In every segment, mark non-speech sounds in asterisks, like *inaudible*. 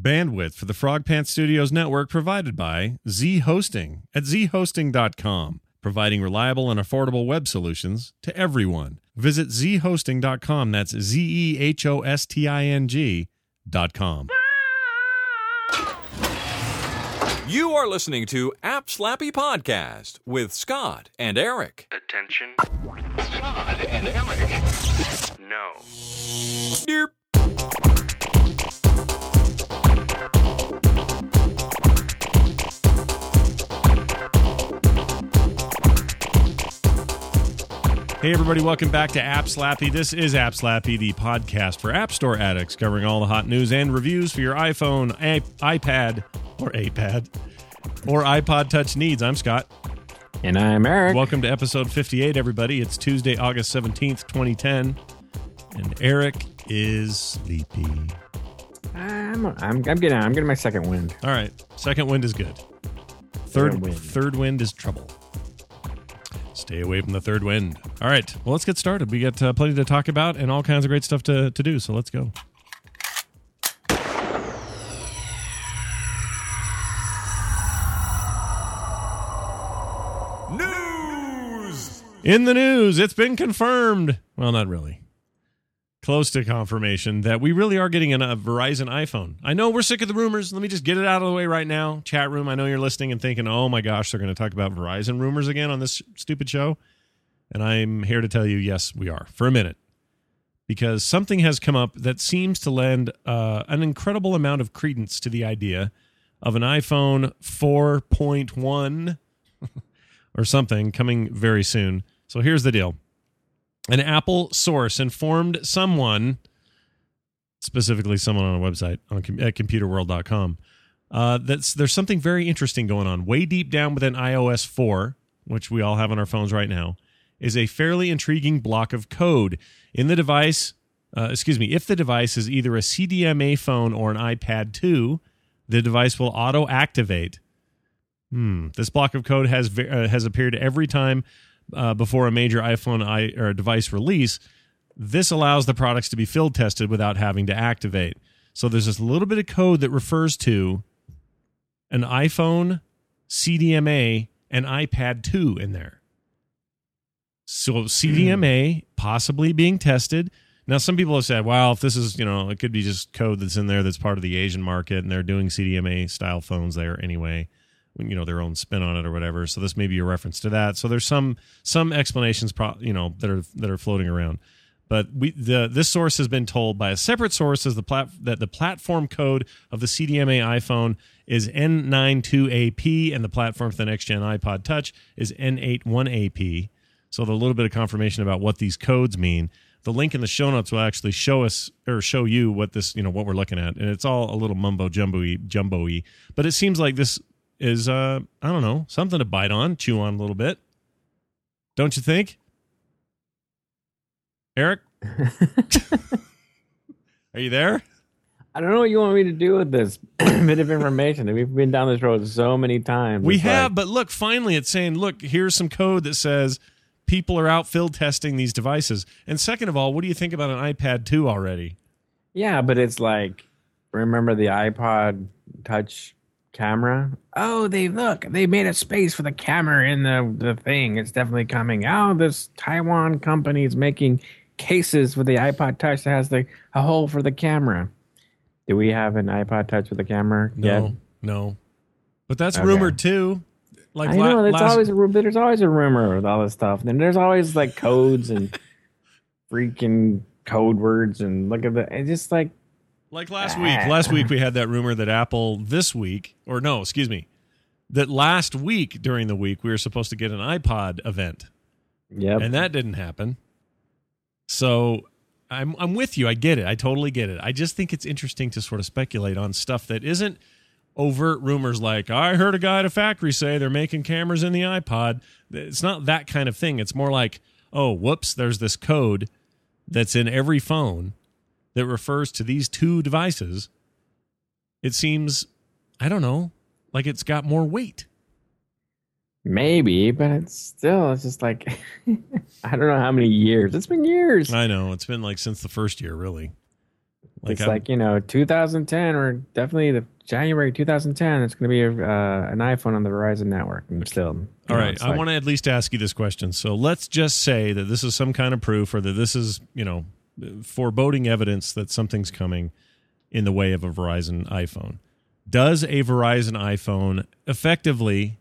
Bandwidth for the Frog Pants Studios network provided by Z Hosting at zehosting.com, providing reliable and affordable web solutions to everyone. Visit zehosting.com. That's Z E H O S T I N G.com. You are listening to App Slappy Podcast with Scott and Eric. Attention. Scott and Eric. No. Derp. Hey, everybody, welcome back to App Slappy. This is App Slappy, the podcast for App Store addicts, covering all the hot news and reviews for your iPhone, iPad, or iPad, or iPod Touch needs. I'm Scott. And I'm Eric. Welcome to episode 58, everybody. It's Tuesday, August 17th, 2010. And Eric is sleepy. I'm, I'm, I'm getting I'm getting my second wind. All right. Second wind is good. Third Third wind. third wind is trouble. Stay away from the third wind. All right. Well, let's get started. We got uh, plenty to talk about and all kinds of great stuff to, to do. So let's go. News. In the news, it's been confirmed. Well, not really. Close to confirmation that we really are getting a Verizon iPhone. I know we're sick of the rumors. Let me just get it out of the way right now. Chat room, I know you're listening and thinking, oh my gosh, they're going to talk about Verizon rumors again on this stupid show. And I'm here to tell you, yes, we are for a minute. Because something has come up that seems to lend uh, an incredible amount of credence to the idea of an iPhone 4.1 *laughs* or something coming very soon. So here's the deal an Apple source informed someone, specifically someone on a website on, at computerworld.com, uh, that there's something very interesting going on. Way deep down within iOS 4, which we all have on our phones right now, is a fairly intriguing block of code in the device. Uh, excuse me, if the device is either a CDMA phone or an iPad 2, the device will auto activate Hmm. This block of code has uh, has appeared every time uh, before a major iPhone I- or device release. This allows the products to be field tested without having to activate. So there's this little bit of code that refers to an iPhone, CDMA, and iPad 2 in there. So CDMA possibly being tested. Now, some people have said, well, if this is, you know, it could be just code that's in there that's part of the Asian market and they're doing CDMA style phones there anyway you know their own spin on it or whatever. So this may be a reference to that. So there's some some explanations pro, you know that are that are floating around. But we the this source has been told by a separate source as the plat, that the platform code of the CDMA iPhone is N92AP and the platform for the next gen iPod Touch is N81AP so the little bit of confirmation about what these codes mean. The link in the show notes will actually show us or show you what this you know what we're looking at. And it's all a little mumbo jumbo jumbo-y. But it seems like this is uh I don't know, something to bite on, chew on a little bit. Don't you think? Eric? *laughs* Are you there? I don't know what you want me to do with this *clears throat* bit of information. We've been down this road so many times. We It's like, have, but look, finally it's saying, look, here's some code that says people are out field testing these devices. And second of all, what do you think about an iPad 2 already? yeah, but it's like, remember the iPod Touch camera? Oh, they look, they made a space for the camera in the the thing. It's definitely coming. Oh, this Taiwan company is making cases with the iPod Touch that has the a hole for the camera. Do we have an iPod Touch with a camera No, yet? no. But that's Okay. rumored too. Like I la- know there's last- always a ru- there's always a rumor with all this stuff. And there's always like codes and *laughs* freaking code words and look at the it's just like Like last week. Ah. Last week we had that rumor that Apple this week, or no, excuse me, that last week during the week we were supposed to get an iPod event, yep. and that didn't happen. So I'm I'm with you. I get it. I totally get it. I just think it's interesting to sort of speculate on stuff that isn't overt rumors like I heard a guy at a factory say they're making cameras in the iPod. It's not that kind of thing. It's more like, oh, whoops, there's this code that's in every phone that refers to these two devices. It seems, I don't know, like it's got more weight. Maybe, but it's still it's just like *laughs* I don't know how many years. It's been years. I know. It's been like since the first year, really. Like it's I'm- like you know 2010 or definitely the January 2010. It's going to be a, uh, an iPhone on the Verizon network. And still, you All know, right, I like- want to at least ask you this question. So let's just say that this is some kind of proof, or that this is, you know, foreboding evidence that something's coming in the way of a Verizon iPhone. Does a Verizon iPhone effectively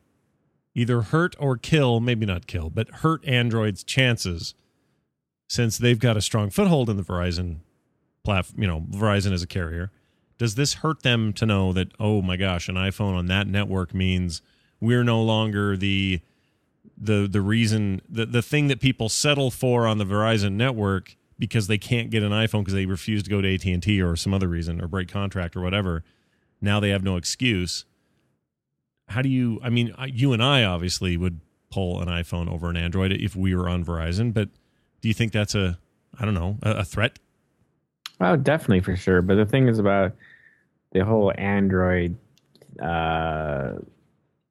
either hurt or kill, maybe not kill, but hurt Android's chances since they've got a strong foothold in the Verizon platform, you know, Verizon as a carrier? Does this hurt them to know that, oh my gosh, an iPhone on that network means we're no longer the the the reason the, the thing that people settle for on the Verizon network because they can't get an iPhone because they refuse to go to AT&T or some other reason or break contract or whatever. Now they have no excuse. How do you I mean you and I obviously would pull an iPhone over an Android if we were on Verizon, but do you think that's a I don't know, a, a threat? Oh, definitely for sure. But the thing is about the whole Android uh,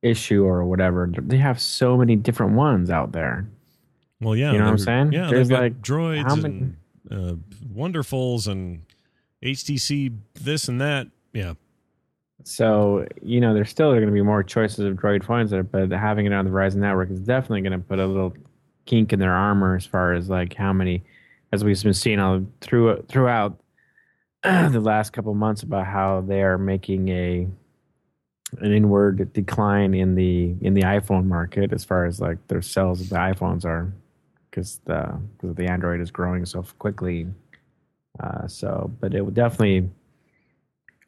issue or whatever. They have so many different ones out there. Well, yeah, You know what I'm saying? Yeah, There's like, droids how and uh, wonderfuls and HTC this and that. Yeah, So you know, there's still going to be more choices of Droid phones there, but having it on the Verizon network is definitely going to put a little kink in their armor as far as like how many, as we've been seeing all through throughout *clears throat* the last couple months about how they are making a an inward decline in the in the iPhone market as far as like their sales of the iPhones are because the because the Android is growing so quickly. Uh, so, but it would definitely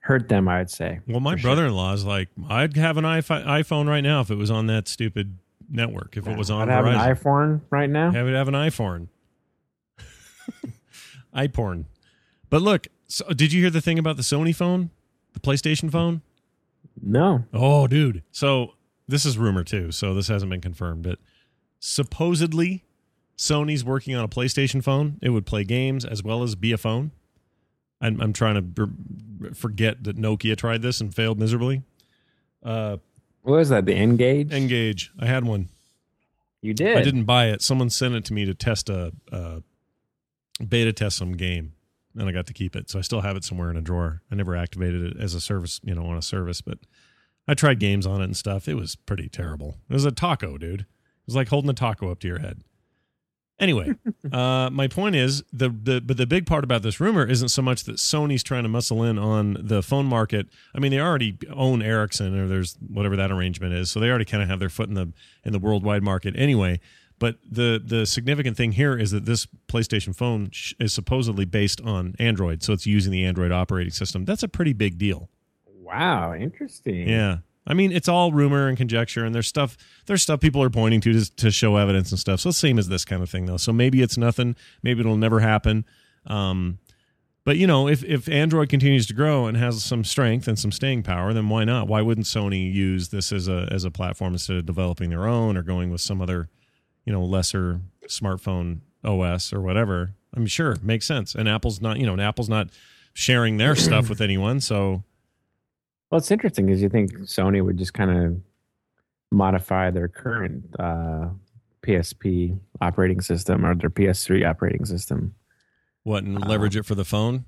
hurt them, I would say. Well, my brother-in-law is like, I'd have an iPhone right now if it was on that stupid network. If it was on I'd have an iPhone right now. I would have an iPhone. *laughs* iPorn. But look, so did you hear the thing about the Sony phone, the PlayStation phone? No. Oh, dude. So this is rumor too. So this hasn't been confirmed, but supposedly Sony's working on a PlayStation phone. It would play games as well as be a phone. I'm, I'm trying to b- forget that Nokia tried this and failed miserably. Uh, What was that? The N-Gage? N-Gage. I had one. You did. I didn't buy it. Someone sent it to me to test a, a beta test some game, and I got to keep it. So I still have it somewhere in a drawer. I never activated it as a service, you know, on a service, but I tried games on it and stuff. It was pretty terrible. It was a taco, dude. It was like holding a taco up to your head. Anyway, *laughs* uh, my point is the the but the big part about this rumor isn't so much that Sony's trying to muscle in on the phone market. I mean, they already own Ericsson, or there's whatever that arrangement is, so they already kind of have their foot in the in the worldwide market anyway. But the the significant thing here is that this PlayStation phone sh- is supposedly based on Android, so it's using the Android operating system. That's a pretty big deal. Wow, interesting. Yeah. I mean, it's all rumor and conjecture, and there's stuff there's stuff people are pointing to to, to show evidence and stuff. So same as this kind of thing, though. So maybe it's nothing. Maybe it'll never happen. Um, but you know, if if Android continues to grow and has some strength and some staying power, then why not? Why wouldn't Sony use this as a as a platform instead of developing their own or going with some other, you know, lesser smartphone OS or whatever? I'm sure makes sense. And Apple's not, you know, and Apple's not sharing their stuff with anyone, so Well, it's interesting because you think Sony would just kind of modify their current uh, PSP operating system or their PS3 operating system. what and leverage it for the phone.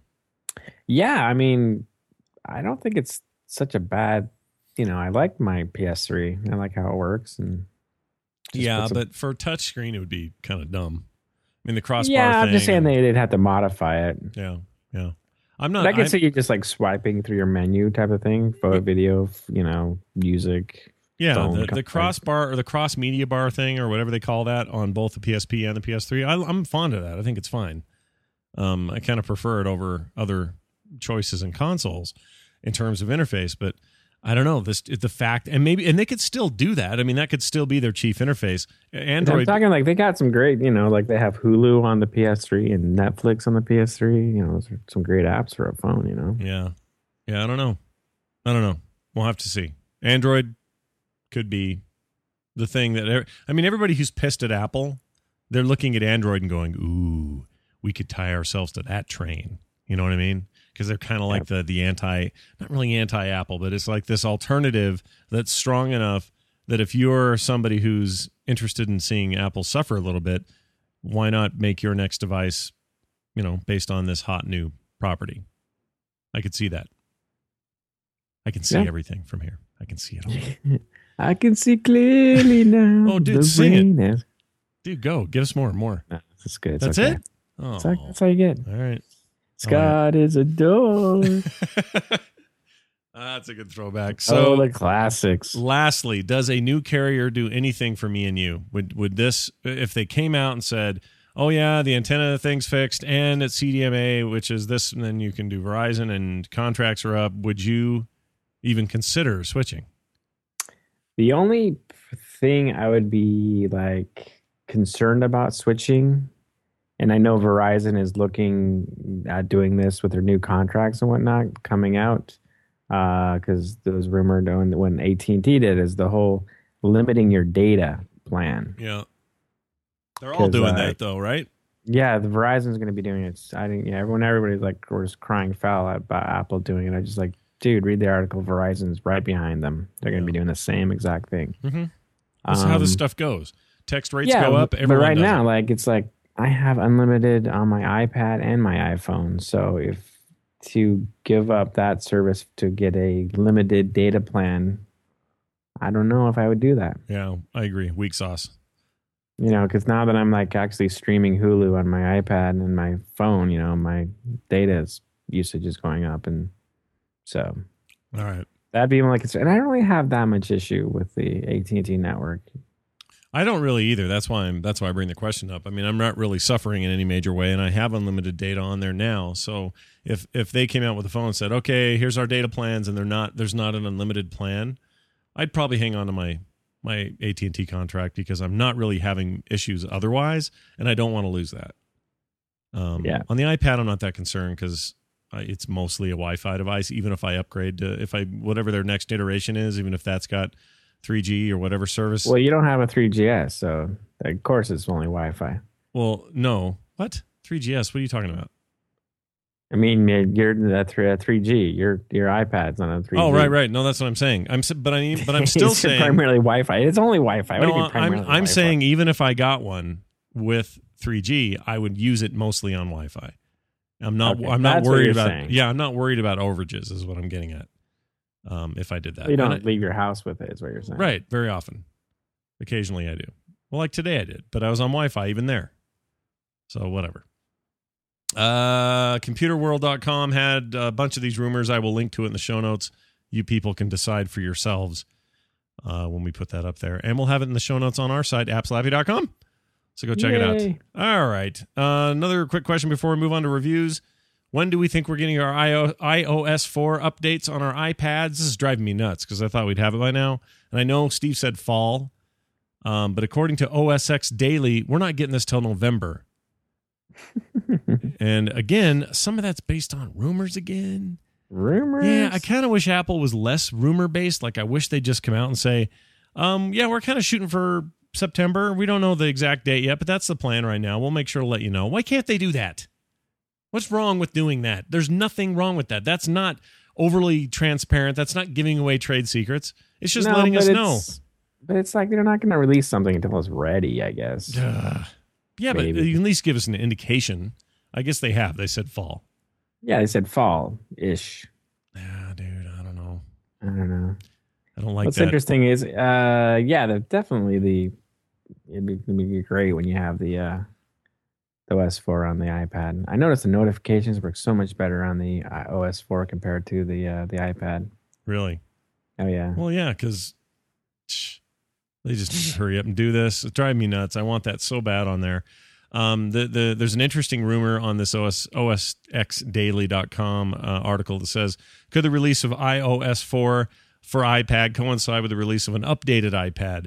Yeah, I mean, I don't think it's such a bad. You know, I like my PS3. I like how it works, and yeah, but for touchscreen, it would be kind of dumb. I mean, the crossbar. yeah, I'm thing just saying and- they'd have to modify it. Yeah, yeah. I'm not. I can see you just like swiping through your menu type of thing, photo, video, you know, music. yeah, phone the, the crossbar or the cross media bar thing or whatever they call that on both the PSP and the PS3. I, I'm fond of that. I think it's fine. Um, I kind of prefer it over other choices and consoles in terms of interface, but I don't know this the fact and maybe and they could still do that. I mean, that could still be their chief interface. And I'm Android. talking like they got some great, you know, like they have Hulu on the PS3 and Netflix on the PS3. You know, those are some great apps for a phone. You know, Yeah. Yeah, I don't know. I don't know. We'll have to see. Android could be the thing that I mean everybody who's pissed at Apple, they're looking at Android and going, "Ooh, we could tie ourselves to that train." You know what I mean? Because they're kind of like the the anti not really anti-Apple, but it's like this alternative that's strong enough that if you're somebody who's interested in seeing Apple suffer a little bit, why not make your next device, you know, based on this hot new property? I could see that. I can see Yeah. everything from here. I can see it all. *laughs* I can see clearly *laughs* now. Oh, dude, sing it. Dude, go. Give us more, more. No, that's good. That's okay. it? Oh, That's, all- that's all you get. all right. Oh, Scott is a dog. *laughs* That's a good throwback. So So, the classics. lastly, does a new carrier do anything for me and you? Would would this if they came out and said, "Oh yeah, the antenna thing's fixed and it's CDMA, which is this," and then you can do Verizon and contracts are up. Would you even consider switching? The only thing I would be like concerned about switching, and I know Verizon is looking at doing this with their new contracts and whatnot coming out, because was rumored when when AT and T did is the whole limiting your data plan. Yeah, they're all doing uh, that though, right? Yeah, the Verizon's going to be doing it. I didn't. Yeah, everyone, everybody's like was crying foul about Apple doing it. I just like, dude, read the article. Verizon's right behind them. They're going to be doing the same exact thing. Mm-hmm. That's how this Um, stuff goes. Text rates go up. but right now, it. like it's like I have unlimited on my iPad and my iPhone. So if to give up that service to get a limited data plan, I don't know if I would do that. yeah, I agree. Weak sauce. You know, because now that I'm like actually streaming Hulu on my iPad and my phone, you know, my data usage is going up, and so All right. that'd be like, and I don't really have that much issue with the AT and T network. I don't really either. That's why I'm. That's why I bring the question up. I mean, I'm not really suffering in any major way, and I have unlimited data on there now. So if if they came out with a phone and said, "Okay, here's our data plans," and they're not, there's not an unlimited plan, I'd probably hang on to my my AT and T contract because I'm not really having issues otherwise, and I don't want to lose that. Um, Yeah. On the iPad, I'm not that concerned because it's mostly a Wi-Fi device. Even if I upgrade to if I whatever their next iteration is, even if that's got 3G or whatever service. Well, you don't have a 3GS, so of course it's only Wi-Fi. Well, no. What? 3GS? What are you talking about? I mean, you're the three, 3G. Your your iPad's on a 3G. Oh, right, right. No, that's what I'm saying. I'm, but I mean, but I'm *laughs* still It's saying. primarily Wi-Fi. It's only Wi-Fi. What do you No, I'm, I'm Wi-Fi? saying even if I got one with 3G, I would use it mostly on Wi-Fi. I'm not. Okay, I'm not worried about. saying. Yeah, I'm not worried about overages. Is what I'm getting at. Um, if I did that, you don't I- leave your house with it. Is what you're saying, right? Very often. Occasionally, I do. Well, like today, I did, but I was on Wi-Fi even there. So whatever. Uh, computerworld.com had a bunch of these rumors. I will link to it in the show notes. You people can decide for yourselves uh, when we put that up there. And we'll have it in the show notes on our site, appslappy.com. So go check it out. All right. Uh, another quick question before we move on to reviews. When do we think we're getting our iOS 4 updates on our iPads? This is driving me nuts because I thought we'd have it by now. And I know Steve said fall, um, but according to OSX Daily, we're not getting this till November. *laughs* and again, some of that's based on rumors again. Rumors. Yeah, I kind of wish Apple was less rumor based. Like, I wish they'd just come out and say, um, yeah, we're kind of shooting for September. We don't know the exact date yet, but that's the plan right now. We'll make sure to let you know. Why can't they do that? What's wrong with doing that? There's nothing wrong with that. That's not overly transparent. That's not giving away trade secrets. It's just No, letting us know. But it's like they're not going to release something until it's ready. I guess. Ugh. yeah, but you can at least give us an indication. I guess they have. They said fall. Yeah, they said fall ish. Yeah, dude, I don't know. I don't know. I don't like that. What's that. interesting is, uh, yeah, definitely the it'd be, it'd be great when you have the uh, the OS 4 on the iPad. I noticed the notifications work so much better on the uh, OS 4 compared to the uh, the iPad. Really? Oh yeah, Well, yeah, because they just hurry up and do this. It's driving me nuts. I want that so bad on there. Um, the, the there's an interesting rumor on this OS OSXDaily.com uh, article that says could the release of iOS 4 for iPad coincide with the release of an updated iPad?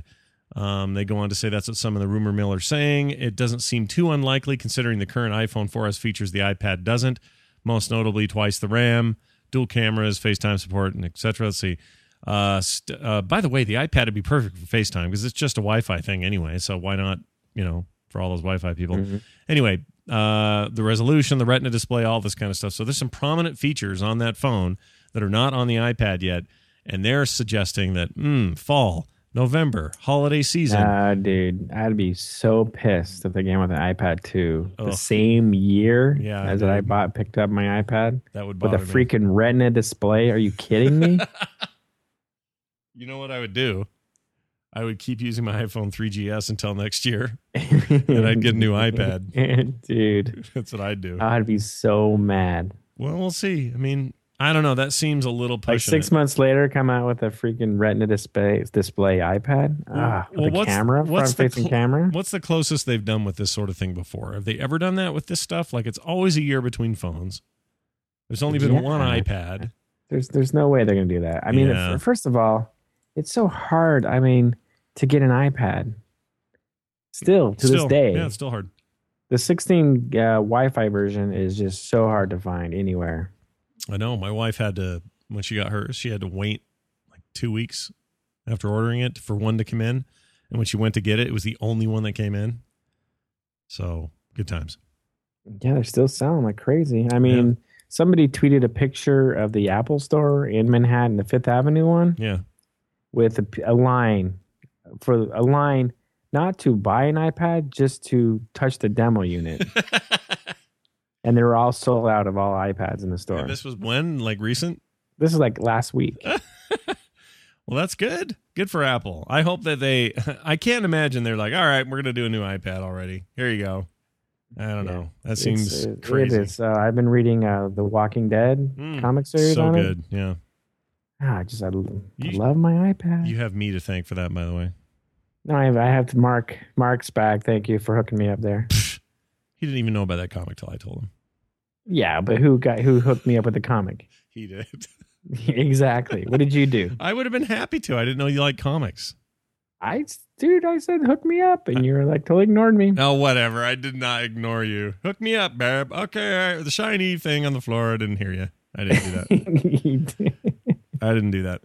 Um, they go on to say that's what some of the rumor mill are saying. It doesn't seem too unlikely considering the current iPhone 4's features the iPad doesn't. Most notably, twice the RAM, dual cameras, FaceTime support, and etc. Let's see. Uh, st- uh, by the way, the iPad would be perfect for FaceTime because it's just a Wi-Fi thing anyway. So why not? You know, for all those Wi-Fi people. Anyway, uh, the resolution, the Retina display, all this kind of stuff. So there's some prominent features on that phone that are not on the iPad yet, and they're suggesting that mm, fall November, holiday season. Uh, dude, I'd be so pissed if they came with an iPad 2 Ugh. the same year Yeah, as that I bought, picked up my iPad that would with a me. freaking Retina display. Are you kidding me? *laughs* You know what I would do? I would keep using my iPhone 3GS until next year, and I'd get a new iPad. *laughs* dude, *laughs* That's what I'd do. I'd be so mad. well, we'll see. I mean, I don't know. That seems a little Like six it. months later, come out with a freaking Retina display display iPad. Ah, with well, a what's- camera, what's the cl- camera. What's the closest they've done with this sort of thing before? Have they ever done that with this stuff? Like it's always a year between phones. There's only been Yeah. one iPad. There's there's no way they're gonna do that. I mean, Yeah. first of all, it's so hard. I mean, to get an iPad. Still to Still, this day, yeah, it's still hard. the 16 uh, Wi-Fi version is just so hard to find anywhere. I know. My wife had to when she got hers, she had to wait like two weeks after ordering it for one to come in, and when she went to get it, it was the only one that came in. So good times. Yeah, they're still selling like crazy. I mean, somebody tweeted a picture of the Apple Store in Manhattan, the Fifth Avenue one, Yeah, with a line for a line not to buy an iPad, just to touch the demo unit. *laughs* and they were all sold out of all iPads in the store. And This, was when like recent. This is like last week. *laughs* Well, that's good. Good for Apple. I hope that they. *laughs* I can't imagine they're like, all right, we're gonna do a new iPad already. Here you go. I don't Yeah. know. That seems it- crazy. It is. Uh, I've been reading uh, the Walking Dead Mm, comic series so on it. good. Yeah. Ah, I just I, You- love my iPad. You have me to thank for that, by the way. no, I have, I have to Mark Mark's back. Thank you for hooking me up there. *laughs* He didn't even know about that comic till I told him. Yeah, but who got who hooked me up with the comic? *laughs* He did. *laughs* exactly. What did you do? *laughs* I would have been happy to. I didn't know you like comics. I dude, I said hook me up, and you were like totally ignored me. No, whatever. I did not ignore you. Hook me up, babe. Okay, the shiny thing on the floor. I didn't hear you. I didn't do that. I didn't do that.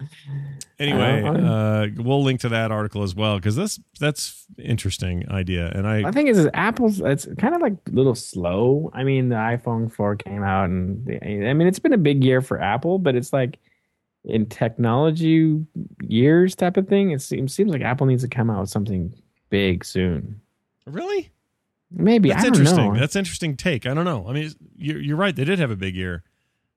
Anyway, Oh, uh, we'll link to that article as well because that's that's interesting idea. And I I think is Apple's. It's kind of like a little slow. I mean, the iPhone 4 came out, and the, I mean, it's been a big year for Apple, but it's like in technology years type of thing. It seems seems like Apple needs to come out with something big soon. really Maybe that's interesting. know. That's interesting take. I don't know. I mean, you're, you're right. They did have a big year,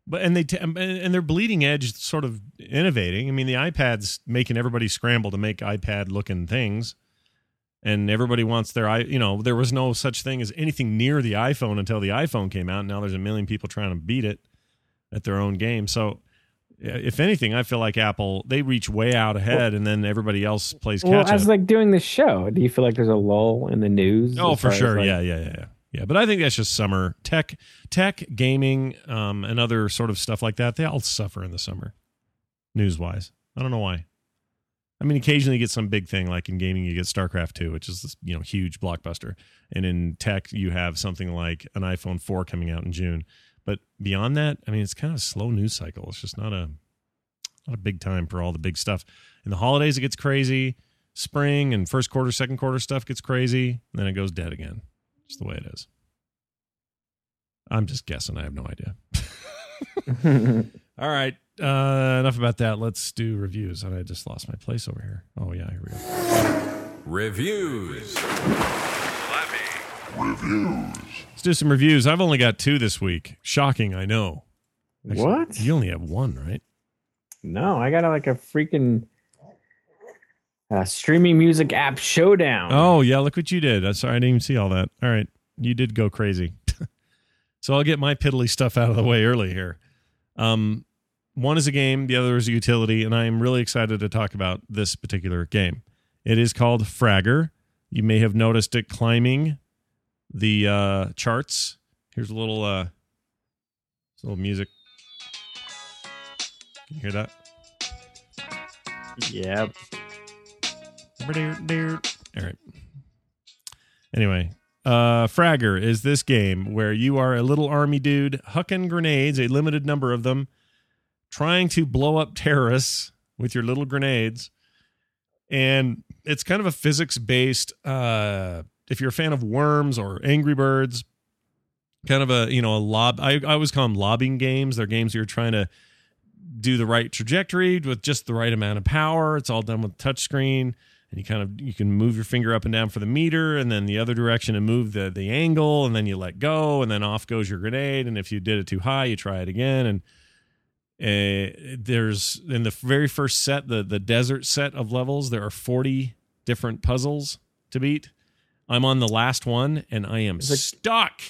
but and they t- and they're bleeding edge, sort of innovating. I mean, the iPad's making everybody scramble to make iPad looking things, and everybody wants their i. You know, there was no such thing as anything near the iPhone until the iPhone came out. Now there's a million people trying to beat it at their own game. So. If anything, I feel like Apple they reach way out ahead, and then everybody else plays catch well, up. as like doing this show, do you feel like there's a lull in the news? Oh, for sure. like- yeah, yeah, yeah, yeah. Yeah, but I think that's just summer tech, tech, gaming, um, and other sort of stuff like that. They all suffer in the summer, news wise. I don't know why. I mean, occasionally you get some big thing like in gaming, you get StarCraft two, which is this you know huge blockbuster, and in tech you have something like an iPhone four coming out in June. But beyond that, I mean, it's kind of a slow news cycle. It's just not a not a big time for all the big stuff. In the holidays, it gets crazy. Spring and first quarter, second quarter stuff gets crazy. And then it goes dead again. Just the way it is. I'm just guessing. I have no idea. *laughs* *laughs* All right. Uh, enough about that. Let's do reviews. And I just lost my place over here. Oh, yeah. Here we go. Reviews. Let me reviews. Let's do some reviews. I've only got two this week. Shocking, I know. Actually, What? You only have one, right? No, I got like a freaking uh, streaming music app showdown. Oh, yeah. Look what you did. I'm sorry. I didn't even see all that. All right. You did go crazy. *laughs* so I'll get my piddly stuff out of the way early here. Um, one is a game, the other is a utility, and I am really excited to talk about this particular game. It is called Fragger. You may have noticed it climbing the uh, charts. Here's a little uh, a little music. Can you hear that? Yep. All right. Anyway, uh, Fragger is this game where you are a little army dude hucking grenades, a limited number of them, trying to blow up terrorists with your little grenades. And it's kind of a physics based, uh, if you're a fan of Worms or Angry Birds, kind of a, you know, a lob. I, I always call them lobbing games. They're games you're trying to do the right trajectory with just the right amount of power. It's all done with touchscreen, and you kind of you can move your finger up and down for the meter, and then the other direction and move the the angle, and then you let go, and then off goes your grenade. And if you did it too high, you try it again. And uh, there's in the very first set, the the desert set of levels, there are 40 different puzzles to beat. I'm on the last one, and I am stuck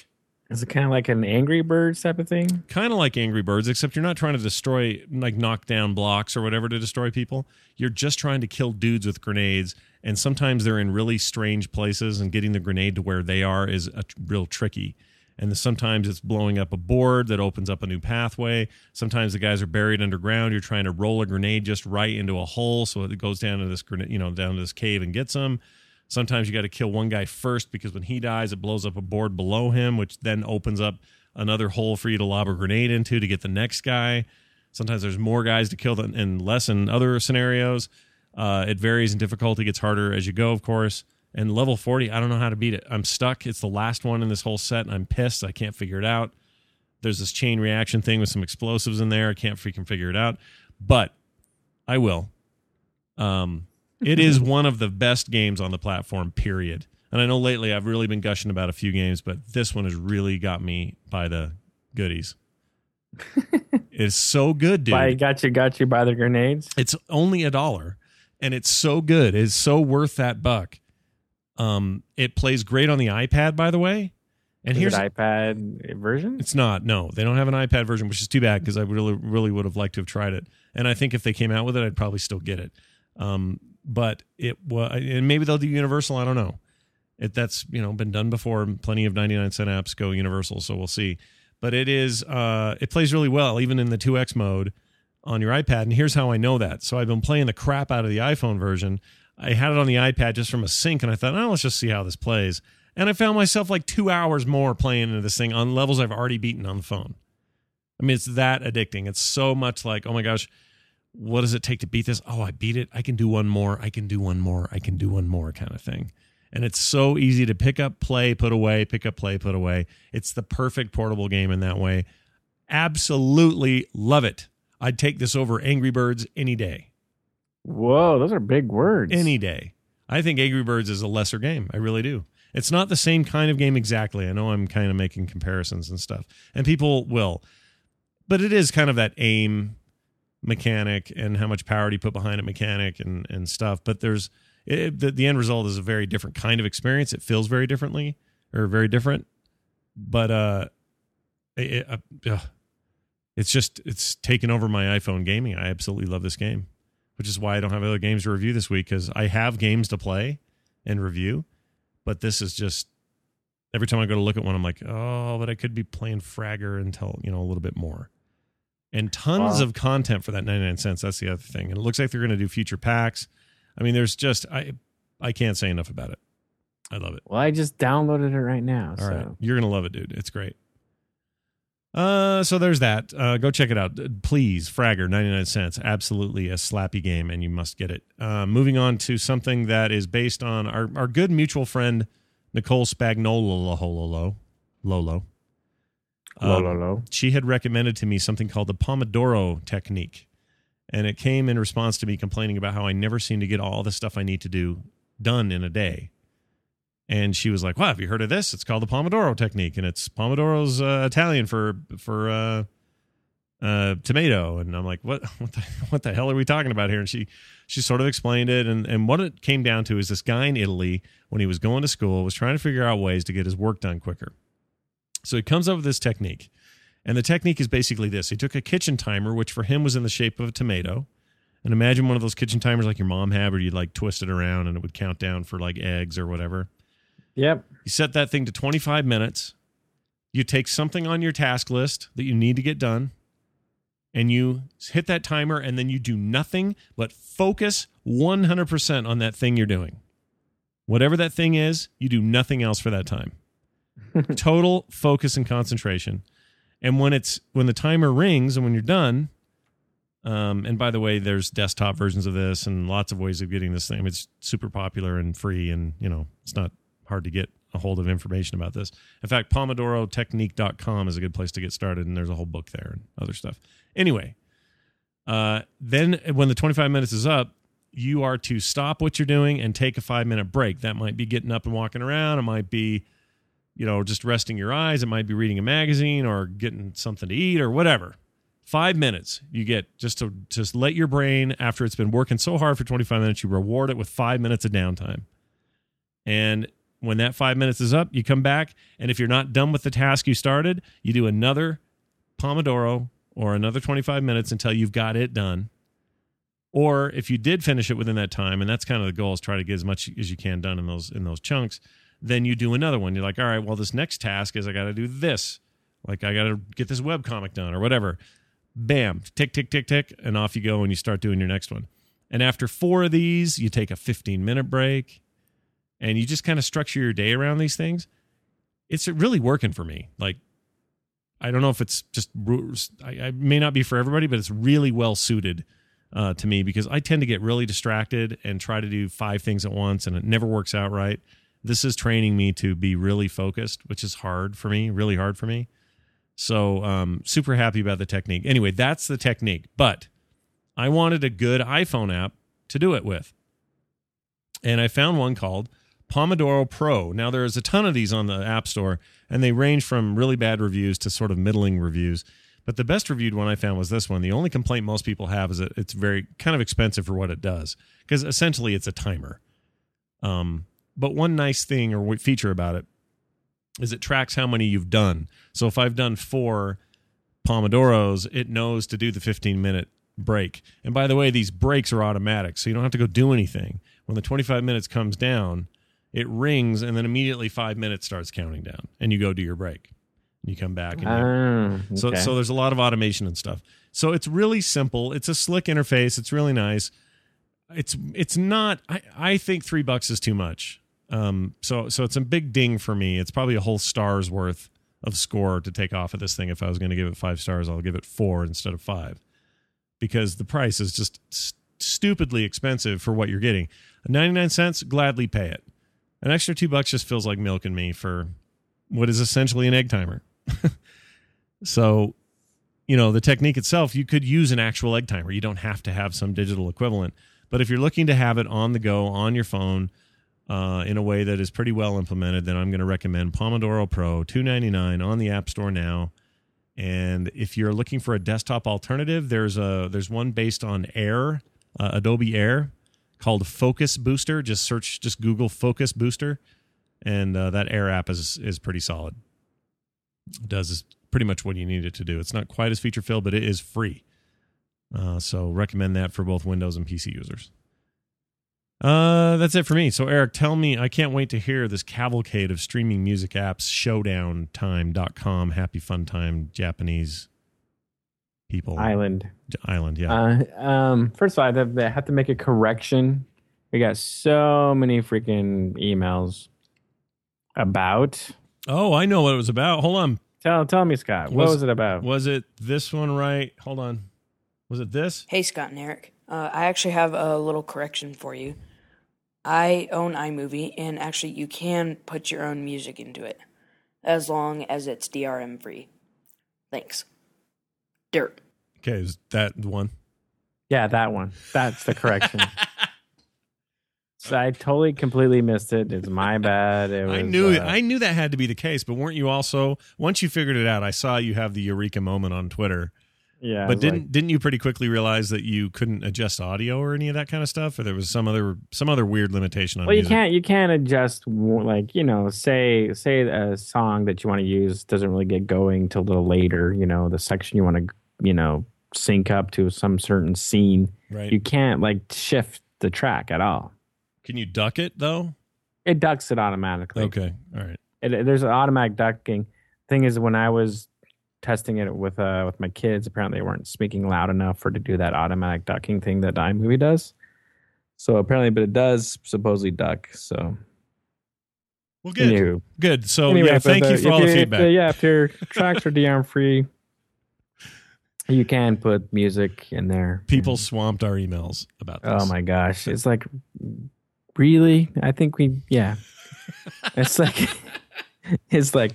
Is it kind of like an Angry Birds type of thing? kind of like Angry Birds, except you're not trying to destroy, like knock down blocks or whatever to destroy people. You're just trying to kill dudes with grenades. And sometimes they're in really strange places, and getting the grenade to where they are is a t- real tricky. And the, sometimes it's blowing up a board that opens up a new pathway. Sometimes the guys are buried underground. You're trying to roll a grenade just right into a hole so it goes down to this you know, down to this cave and gets them. Sometimes you got to kill one guy first because when he dies, it blows up a board below him, which then opens up another hole for you to lob a grenade into to get the next guy. Sometimes there's more guys to kill than and less in other scenarios. Uh, it varies in difficulty, gets harder as you go, of course. And level 40, I don't know how to beat it. I'm stuck. It's the last one in this whole set, and I'm pissed. I can't figure it out. There's this chain reaction thing with some explosives in there. I can't freaking figure it out. But I will. Um, it is one of the best games on the platform, period. And I know lately I've really been gushing about a few games, but this one has really got me by the goodies. *laughs* it's so good, dude. By got you, got you by the grenades. It's only a dollar, and it's so good. It's so worth that buck. Um, it plays great on the iPad, by the way. And Is here's it iPad version. it's not. No, they don't have an iPad version, which is too bad because I really, really would have liked to have tried it. And I think if they came out with it, I'd probably still get it. Um, but it was, and maybe they'll do Universal. I don't know. It that's you know been done before. Plenty of ninety nine cent apps go Universal, so we'll see. But it is, uh, it plays really well, even in the two X mode on your iPad. And here's how I know that. So I've been playing the crap out of the iPhone version. I had it on the iPad just from a sync, and I thought, oh, let's just see how this plays. And I found myself like two hours more playing into this thing on levels I've already beaten on the phone. I mean, it's that addicting. It's so much like, oh my gosh, what does it take to beat this? Oh, I beat it. I can do one more. I can do one more. I can do one more kind of thing. And it's so easy to pick up, play, put away, pick up, play, put away. It's the perfect portable game in that way. Absolutely love it. I'd take this over Angry Birds any day. Whoa, those are big words. Any day. I think Angry Birds is a lesser game. I really do. It's not the same kind of game exactly. I know I'm kind of making comparisons and stuff, and people will, but it is kind of that aim mechanic and how much power do you put behind it mechanic and and stuff. But there's it, the the end result is a very different kind of experience. It feels very differently or very different, but uh, it, uh, it's just it's taken over my iPhone gaming. I absolutely love this game, which is why I don't have other games to review this week because I have games to play and review, but this is just every time I go to look at one, I'm like, oh, but I could be playing Fragger until you know a little bit more, and tons Wow. of content for that 99 cents. That's the other thing, and it looks like they're going to do future packs. I mean, there's just I I can't say enough about it. I love it. Well, I just downloaded it right now. All so right, you're gonna love it, dude. It's great. Uh, so there's that. Uh, go check it out, please. Fragger, ninety nine cents. Absolutely a slappy game, and you must get it. Uh, moving on to something that is based on our our good mutual friend Nicole Spagnuolo Lolo. Low, Um, low, low. she had recommended to me something called the Pomodoro technique. And it came in response to me complaining about how I never seem to get all the stuff I need to do done in a day. And she was like, "Well, have you heard of this? It's called the Pomodoro technique, and it's Pomodoro's uh, Italian for for uh, uh, tomato." And I'm like, "What? *laughs* What the, what the hell are we talking about here?" And she she sort of explained it, and and what it came down to is this guy in Italy when he was going to school was trying to figure out ways to get his work done quicker. So he comes up with this technique. And the technique is basically this. He took a kitchen timer, which for him was in the shape of a tomato. And imagine one of those kitchen timers like your mom had, where you'd like twist it around and it would count down for like eggs or whatever. Yep. You set that thing to 25 minutes. You take something on your task list that you need to get done, and you hit that timer, and then you do nothing but focus 100% on that thing you're doing. Whatever that thing is, you do nothing else for that time. *laughs* Total focus and concentration. And when it's when the timer rings and when you're done, um, and by the way, there's desktop versions of this and lots of ways of getting this thing. It's super popular and free, and you know it's not hard to get a hold of information about this. In fact, pomodorotechnique.com is a good place to get started, and there's a whole book there and other stuff. Anyway, Uh, then when the 25 minutes is up, you are to stop what you're doing and take a five minute break. That might be getting up and walking around. It might be, you know, just resting your eyes. It might be reading a magazine or getting something to eat or whatever. Five minutes you get just to just let your brain, after it's been working so hard for 25 minutes, you reward it with five minutes of downtime. And when that five minutes is up, you come back. And if you're not done with the task you started, you do another Pomodoro or another 25 minutes until you've got it done. Or if you did finish it within that time, and that's kind of the goal is try to get as much as you can done in those in those chunks, then you do another one. You're like, all right, well, this next task is I got to do this. Like I got to get this web comic done or whatever. Bam, tick, tick, tick, tick, and off you go and you start doing your next one. And after four of these, you take a 15 minute break and you just kind of structure your day around these things. It's really working for me. Like, I don't know if it's just, I, I may not be for everybody, but it's really well suited uh, to me because I tend to get really distracted and try to do five things at once and it never works out right. This is training me to be really focused, which is hard for me, really hard for me. So, um, super happy about the technique. Anyway, that's the technique. But I wanted a good iPhone app to do it with. And I found one called Pomodoro Pro. Now, there's a ton of these on the App Store, and they range from really bad reviews to sort of middling reviews. But the best reviewed one I found was this one. The only complaint most people have is that it's very kind of expensive for what it does, because essentially it's a timer. Um, but one nice thing or feature about it is it tracks how many you've done. So if I've done four Pomodoros, it knows to do the 15 minute break. And by the way, these breaks are automatic, so you don't have to go do anything. When the 25 minutes comes down, it rings and then immediately five minutes starts counting down and you go do your break. And you come back and Ah, so so there's a lot of automation and stuff. So it's really simple. It's a slick interface. It's really nice. It's it's not i, I think three bucks is too much um so so it's a big ding for me it's probably a whole star's worth of score to take off of this thing if i was going to give it five stars i'll give it four instead of five because the price is just st- stupidly expensive for what you're getting 99 cents gladly pay it an extra two bucks just feels like milking me for what is essentially an egg timer. *laughs* so, you know, the technique itself, you could use an actual egg timer. You don't have to have some digital equivalent. But if you're looking to have it on the go on your phone uh, in a way that is pretty well implemented, then I'm going to recommend Pomodoro Pro 299 on the App Store now. And if you're looking for a desktop alternative, there's a there's one based on Air, uh, Adobe Air, called Focus Booster. Just search, just Google Focus Booster, and uh, that Air app is is pretty solid. It does pretty much what you need it to do. It's not quite as feature filled, but it is free. Uh, so recommend that for both Windows and PC users. Uh, that's it for me. So Eric, tell me, I can't wait to hear this cavalcade of streaming music apps, showdowntime.com, happy fun time, Japanese people. Island. Island, yeah. Uh, um, first of all, I have, I have to make a correction. We got so many freaking emails about. oh, I know what it was about. Hold on. Tell tell me, Scott. What Was- was it about? Was it this one right? Hold on. Was it this? Hey, Scott and Eric. Uh, I actually have a little correction for you. I own iMovie, and actually, you can put your own music into it as long as it's DRM free. Thanks. Dirt. Okay, is that the one? Yeah, that one. That's the correction. *laughs* so I totally completely missed it. It's my bad. It was, I knew uh, I knew that had to be the case, but weren't you also once you figured it out? I saw you have the eureka moment on Twitter, yeah, but didn't like, didn't you pretty quickly realize that you couldn't adjust audio or any of that kind of stuff, or there was some other some other weird limitation on? well, you can't you can't adjust like you know say say a song that you want to use doesn't really get going till a little later. You know the section you want to you know sync up to some certain scene. right? You can't like shift the track at all. Can you duck it though? It ducks it automatically. Okay, all right. it, there's an automatic ducking. Thing is, when I was testing it with uh with my kids, apparently they weren't speaking loud enough for to do that automatic ducking thing that iMovie does. So apparently, but it does supposedly duck. So Well, good, anywho, good. So Anyway, yeah, thank the- you for if all the if feedback. yeah, if your *laughs* tracks are DRM free, you can put music in there. People swamped our emails about this. Oh my gosh, it's like really. I think we yeah. *laughs* It's like *laughs* it's like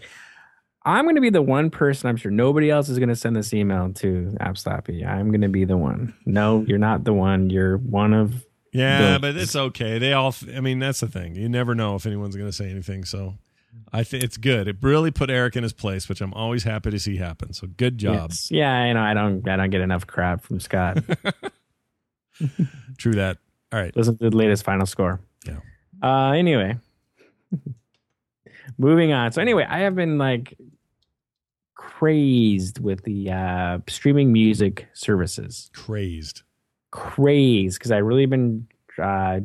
I'm going to be the one person. I'm sure nobody else is going to send this email to AppSlappy. I'm going to be the one. No, you're not the one. You're one of. Yeah, the- but it's okay. They all. I mean, that's the thing. You never know if anyone's going to say anything. So, I think it's good. It really put Eric in his place, which I'm always happy to see happen. So, good job. Yes. Yeah, I know. I don't. I don't get enough crap from Scott. *laughs* *laughs* True that. All right. Listen to the latest final score. Yeah. Uh. Anyway, *laughs* moving on. So anyway, I have been like crazed with the uh, streaming music services. Crazed. Crazed because I really been uh,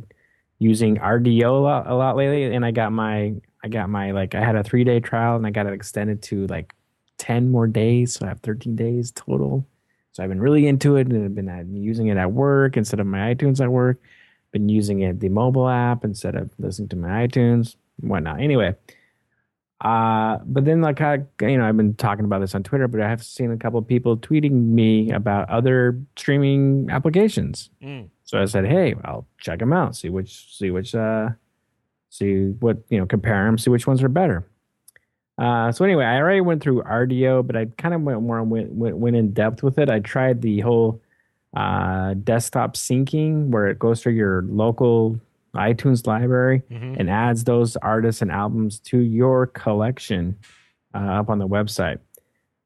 using Rdio a lot, a lot lately, and I got my I got my like I had a three day trial and I got it extended to like ten more days, so I have thirteen days total. So I've been really into it and I've been uh, using it at work instead of my iTunes at work. Been using it the mobile app instead of listening to my iTunes, whatnot. Anyway, uh, but then like I, you know, I've been talking about this on Twitter, but I have seen a couple of people tweeting me about other streaming applications. Mm. So I said, hey, I'll check them out, see which, see which, uh, see what you know, compare them, see which ones are better. Uh, so anyway, I already went through Rdio, but I kind of went more went, went went in depth with it. I tried the whole uh, desktop syncing, where it goes through your local iTunes library Mhm. and adds those artists and albums to your collection uh, up on the website.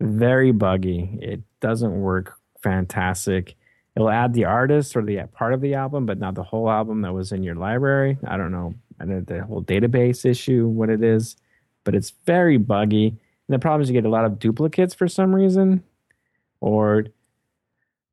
Very buggy. It doesn't work fantastic. It'll add the artist or the part of the album, but not the whole album that was in your library. I don't know. I know the whole database issue, what it is, but it's very buggy. And the problem is you get a lot of duplicates for some reason, or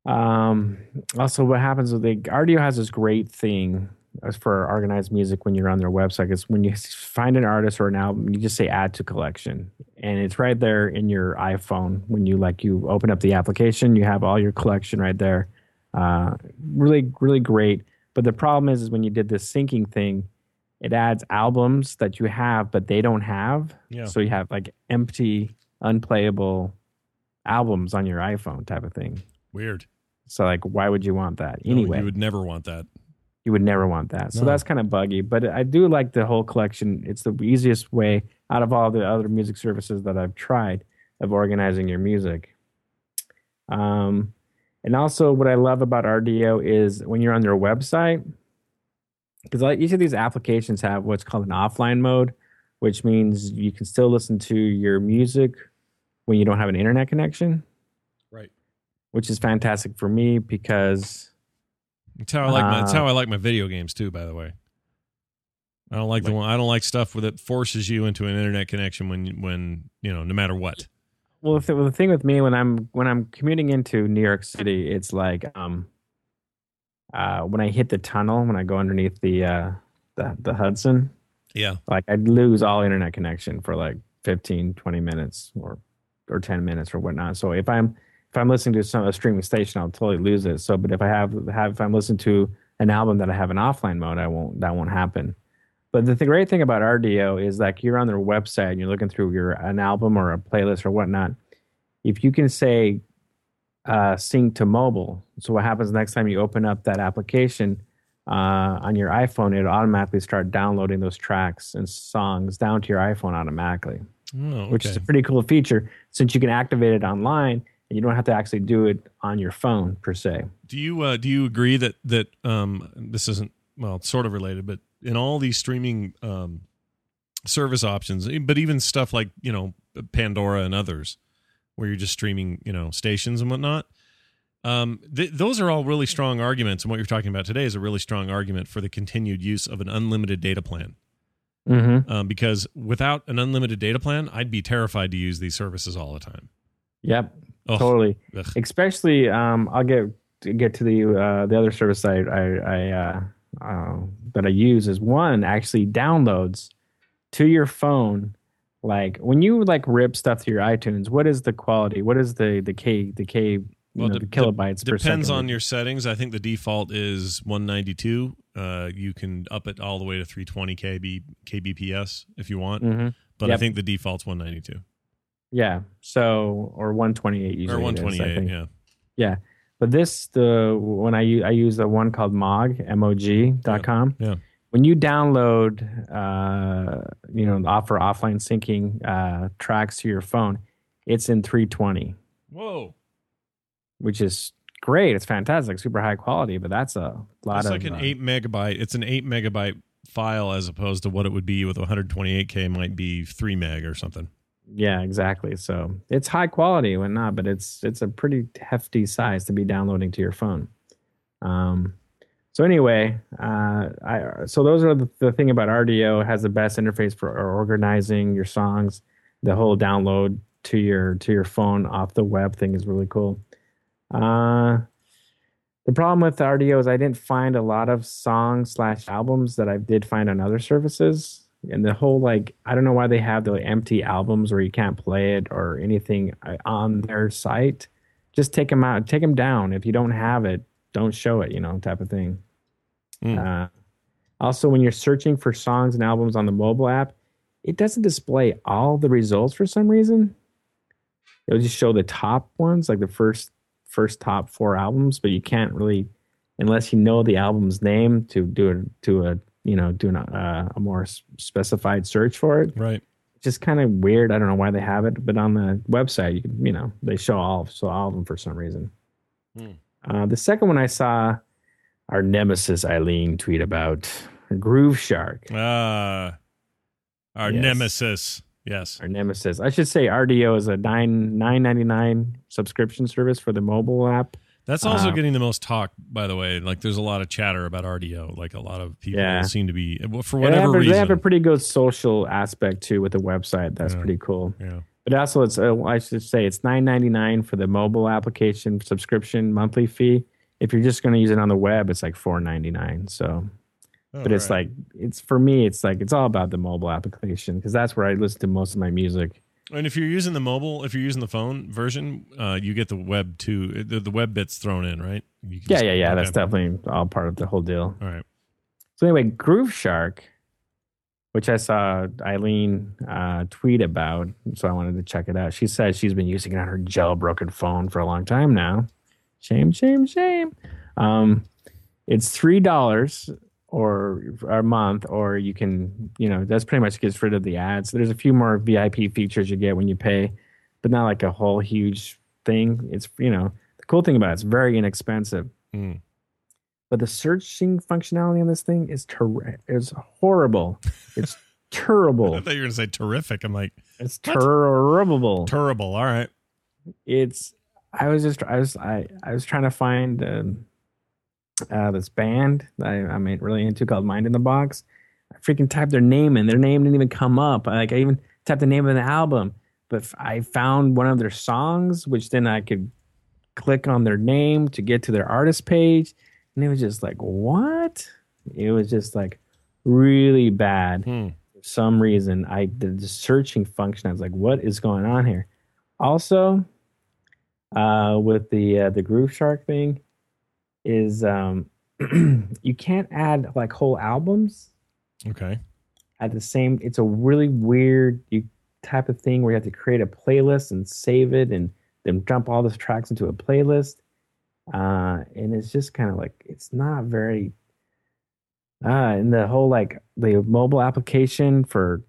um, also what happens with the Rdio has this great thing as for organized music when you're on their website is when you find an artist or an album, you just say add to collection, and it's right there in your iPhone. When you like you open up the application, you have all your collection right there. Uh, really, really great. But the problem is, is when you did this syncing thing, it adds albums that you have, but they don't have. Yeah. So you have like empty, unplayable albums on your iPhone type of thing. Weird. So like, why would you want that No, anyway? you would never want that. You would never want that. So No. that's kind of buggy, but I do like the whole collection. It's the easiest way out of all the other music services that I've tried of organizing your music. Um, and also, what I love about Rdio is when you're on their website, because like each of these applications have what's called an offline mode, which means you can still listen to your music when you don't have an internet connection, Right. which is fantastic for me because That's how I like my. That's Uh, how I like my video games too. By the way, I don't like, the one. I don't like stuff where that forces you into an internet connection when when you know no matter what. Well, the, the thing with me when I'm when I'm commuting into New York City, it's like um, uh, when I hit the tunnel, when I go underneath the uh, the the Hudson, Yeah. like I'd lose all internet connection for like 15, 20 minutes or or 10 minutes or whatnot. So if I'm if I'm listening to some a streaming station, I'll totally lose it. So, but if I have have if I'm listening to an album that I have an offline mode, I won't that won't happen. But the, the great thing about Rdio is like you're on their website and you're looking through your an album or a playlist or whatnot. If you can say uh, sync to mobile, so what happens next time you open up that application uh, on your iPhone, it'll automatically start downloading those tracks and songs down to your iPhone automatically, Oh, which is a pretty cool feature since you can activate it online you don't have to actually do it on your phone per se. Do you uh, do you agree that that um, this isn't well, it's sort of related, but in all these streaming um, service options, e, but even stuff like you know Pandora and others, where you're just streaming you know stations and whatnot. Um, th- those are all really strong arguments, and what you're talking about today is a really strong argument for the continued use of an unlimited data plan. Mm-hmm. Um, because without an unlimited data plan, I'd be terrified to use these services all the time. Yep, Ugh. totally. Ugh. Especially, um, I'll get to get to the uh, the other service I I, I uh, uh, that I use is one actually downloads to your phone. Like when you like rip stuff to your iTunes, what is the quality? What is the the k the k Well, know, de- the de- kilobytes per Depends on your settings. I think the default is 192. Uh, you can up it all the way to 320 KB kbps if you want, Mhm. but I think the default's 192 Yeah. So or 128 usually. or it is, I 128. think. yeah. Yeah. But this the when I use I use the one called Mog M O G dot com. Yeah. when you download, uh, you know, offer offline syncing uh, tracks to your phone, it's in 320, Whoa. which is great. It's fantastic, super high quality, but that's a lot It's of like an uh, eight megabyte. It's an eight megabyte file as opposed to what it would be with 128k might be three meg or something. Yeah, exactly. So it's high quality when not, but it's it's a pretty hefty size to be downloading to your phone. Um, so anyway, uh, I so those are the, the thing about Rdio has the best interface for organizing your songs. The whole download to your to your phone off the web thing is really cool. Uh, the problem with Rdio is I didn't find a lot of songs slash albums that I did find on other services. And the whole like I don't know why they have the empty albums where you can't play it or anything uh, on their site. Just take them out, take them down. If you don't have it, don't show it. You know, type of thing. Hmm. Uh, also, when you're searching for songs and albums on the mobile app, it doesn't display all the results for some reason. It'll just show the top ones, like the first first top four albums, but you can't really, unless you know the album's name, to do it to a you know doing uh, a more specified search for it. Right. It's just kind of weird. I don't know why they have it, but on the website, you can you know they show all show all of them for some reason. Hmm. Uh, the second one I saw our nemesis Eileen tweet about Grooveshark. Uh, our Yes. nemesis. Yes. Our nemesis. I should say Rdio is a nine nine ninety nine subscription service for the mobile app. That's also Uh, getting the most talk, by the way. Like, there's a lot of chatter about Rdio. Like, a lot of people Yeah. seem to be, for They whatever have, reason. they have a pretty good social aspect too with the website. That's Yeah. pretty cool. yeah. But also, it's uh, I should say it's nine ninety nine for the mobile application subscription monthly fee. If you're just going to use it on the web, it's like four ninety nine. So, but it's like it's for me, it's like it's all about the mobile application because that's where I listen to most of my music. And if you're using the mobile, if you're using the phone version, uh, you get the web too. The, the web bits thrown in, right? You can Yeah, just- yeah, yeah. That's okay. definitely all part of the whole deal. All right. So anyway, Grooveshark, which I saw Eileen uh, tweet about, so I wanted to check it out. She says she's been using it on her jailbroken phone for a long time now. Shame, shame, shame. Um, it's three dollars or a month, or you can, you know, that's pretty much gets rid of the ads. There's a few more VIP features you get when you pay, but not like a whole huge thing. It's you know, the cool thing about it, it's very inexpensive Mm. but the searching functionality on this thing is ter- is horrible. It's *laughs* terrible. I thought you were going to say terrific. I'm like, It's terrible. terrible. All right. It's I was just I was I I was trying to find um, uh, this band that I, I'm really into called Mind in the Box. I freaking typed their name in. Their name didn't even come up. Like I even typed the name of the album, but I found one of their songs, which then I could click on their name to get to their artist page, and it was just like what? It was just like really bad Hmm. for some reason i the, the searching function i was like what is going on here also uh with the uh, the Grooveshark thing is um *clears throat* you can't add like whole albums Okay. at the same it's a really weird you type of thing where you have to create a playlist and save it and then dump all the tracks into a playlist uh and it's just kind of like it's not very uh and the whole like the mobile application for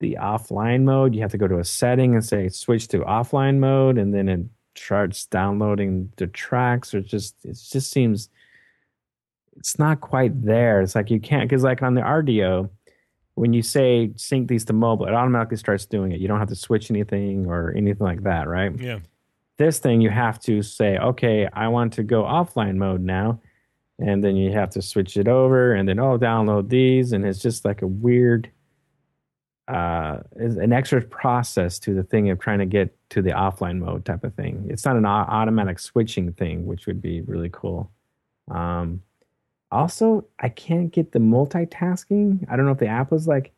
the offline mode you have to go to a setting and say switch to offline mode and then it starts downloading the tracks or just it just seems it's not quite there. It's like you can't because like on the Rdio when you say sync these to mobile it automatically starts doing it. You don't have to switch anything or anything like that right? Yeah. this thing you have to say okay i want to go offline mode now. And then you have to switch it over and then oh download these. And it's just like a weird uh is an extra process to the thing of trying to get to the offline mode type of thing it's not an automatic switching thing which would be really cool um also i can't get the multitasking i don't know if the app was like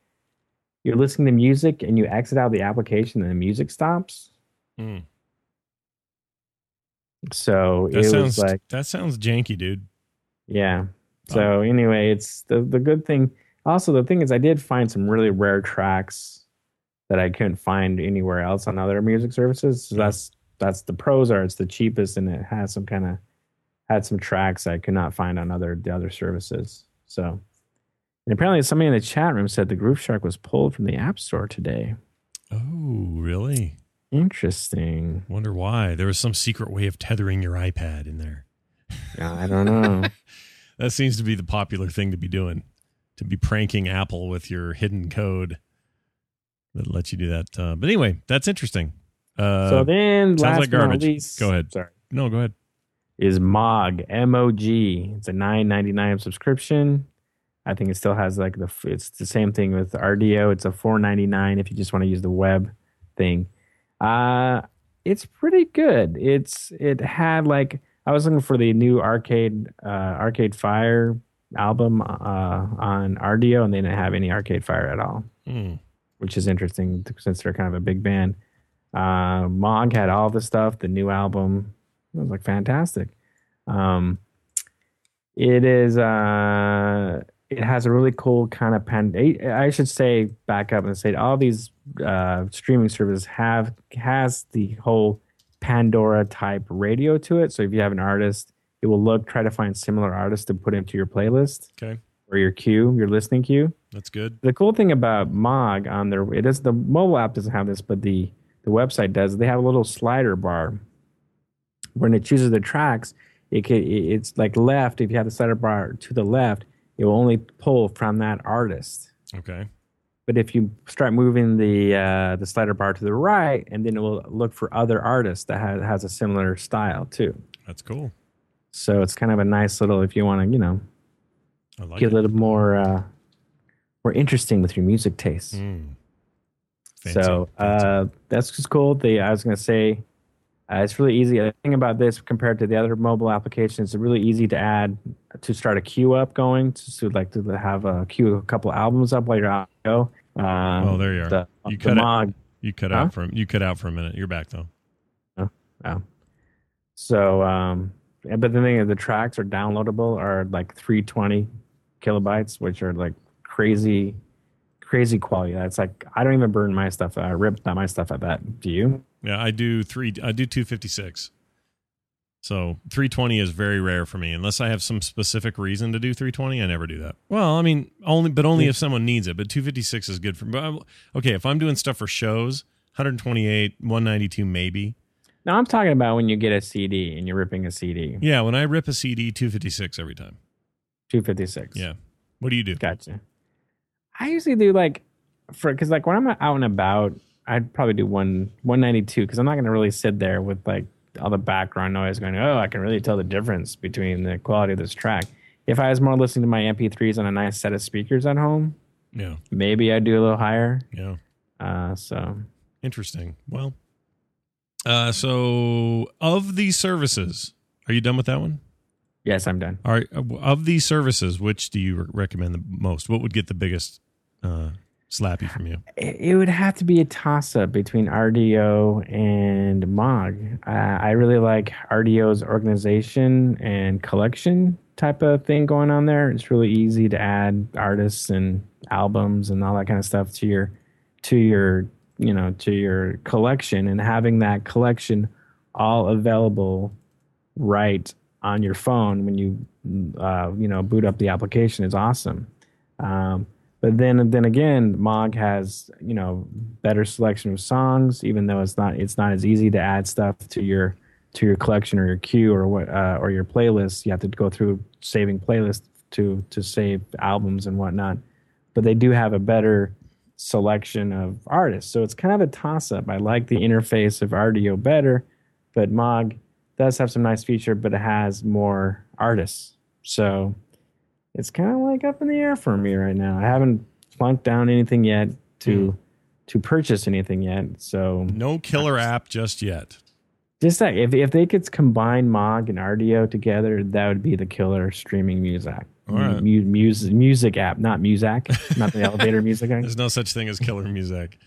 you're listening to music and you exit out the application and the music stops Hmm. so That it sounds was like that sounds janky, dude. yeah. So anyway, it's the the good thing. Also, the thing is, I did find some really rare tracks that I couldn't find anywhere else on other music services. So mm. that's that's the pros are it's the cheapest and it has some kind of had some tracks I could not find on other the other services. So And apparently, somebody in the chat room said the Grooveshark was pulled from the App Store today. Oh, really? Interesting. Wonder why. There was some secret way of tethering your iPad in there. Yeah, I don't know. *laughs* That seems to be the popular thing to be doing, to be pranking Apple with your hidden code that lets you do that. Uh, but anyway, that's interesting. Uh, so then, sounds last like garbage. least, Go ahead. Sorry. no, go ahead. is Mog M O G. It's a nine ninety nine subscription. I think it still has like the it's the same thing with Rdio. It's a four ninety nine if you just want to use the web thing. Uh it's pretty good. It's it had like I was looking for the new arcade uh, Arcade Fire album uh, on Rdio, and they didn't have any Arcade Fire at all Hmm. which is interesting since they're kind of a big band. Uh, Mog had all the stuff, the new album. It was like fantastic. Um, it is. Uh, it has a really cool kind of pan. I should say back up and say all these uh, streaming services have has the whole Pandora type radio to it. So if you have an artist, it will look try to find similar artists to put into your playlist Okay, or your queue, your listening queue that's good. the cool thing about Mog on their it is the mobile app doesn't have this, but the the website does. They have a little slider bar when it chooses the tracks. It can, it's like left. If you have the slider bar to the left, it will only pull from that artist. Okay, But if you start moving the uh, the slider bar to the right, and then it will look for other artists that has, has a similar style too. that's cool. So it's kind of a nice little if you want to you know like get it. a little more uh, more interesting with your music tastes. Mm. Fancy, so uh, that's just cool. The I was gonna say uh, it's really easy. The thing about this compared to the other mobile applications, it's really easy to add to start a queue up going to, to like to have a queue a couple albums up while you're out. Go. Um, Oh, there you are. The, You the cut. Mog. you cut huh? out for you cut out for a minute. You're back though. Oh, So, um, but the thing is, the tracks are downloadable are like 320 kilobytes, which are like crazy, crazy quality. That's like I don't even burn my stuff. I rip my stuff at that. Do you? Yeah, I do three. I do two fifty six. So three twenty is very rare for me, unless I have some specific reason to do three twenty. I never do that. Well, I mean, only but only if someone needs it. But two fifty six is good for. But okay, if I'm doing stuff for shows, one hundred twenty eight, one ninety two, maybe. No, I'm talking about when you get a CD and you're ripping a CD. Yeah, when I rip a CD, two fifty six every time. 256. Yeah. What do you do? Gotcha. I usually do like for because like when I'm out and about, I'd probably do one 192 because I'm not gonna really sit there with like all the background noise going. Oh, I can really tell the difference between the quality of this track. If I was more listening to my MP3s on a nice set of speakers at home, Yeah. maybe I'd do a little higher. Yeah. Uh, so Interesting. Well, uh, so of these services, are you done with that one? yes, I'm done. All right. Of these services, which do you recommend the most? What would get the biggest uh, slappy from you? It, it would have to be a toss up between Rdio and Mog. Uh, I really like Rdio's organization and collection type of thing going on there. It's really easy to add artists and albums and all that kind of stuff to your to your you know to your collection and having that collection all available right on your phone when you uh, you know boot up the application is awesome. Um, but then then again, Mog has you know better selection of songs, even though it's not it's not as easy to add stuff to your to your collection or your queue or what uh, or your playlist. You have to go through saving playlists to to save albums and whatnot. But they do have a better selection of artists, so it's kind of a toss up. I like the interface of Rdio better, but Mog does have some nice feature, but it has more artists. So it's kind of like up in the air for me right now. I haven't plunked down anything yet to hmm. to purchase anything yet. So No killer app just yet. just like if if they could combine Mog and Rdio together, that would be the killer streaming music. All right. Mu- music music app, not music, not the *laughs* elevator music. app. There's no such thing as killer music.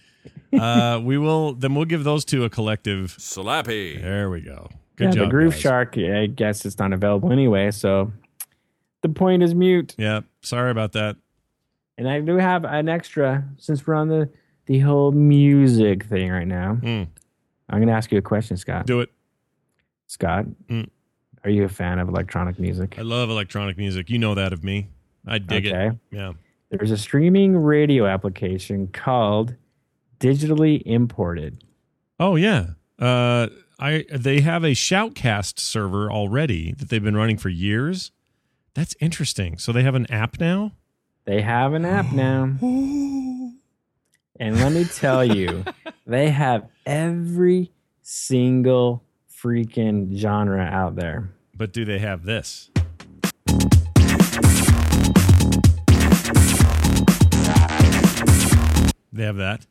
Uh, we will then we'll give those two a collective. Slappy. There we go. Good yeah, job, the Groove guys. Shark. I guess it's not available anyway. So the point is mute. Yeah, sorry about that. And I do have an extra since we're on the the whole music thing right now. Hmm. I'm going to ask you a question, Scott. Do it. Scott, Mm. Are you a fan of electronic music? I love electronic music. You know that of me. I dig Okay. it. Yeah. There's a streaming radio application called Digitally Imported. Oh yeah. Uh, I they have a Shoutcast server already that they've been running for years. That's interesting. So they have an app now. They have an app *gasps* now. And let me tell you, *laughs* they have every single freaking genre out there. But do they have this? They have that.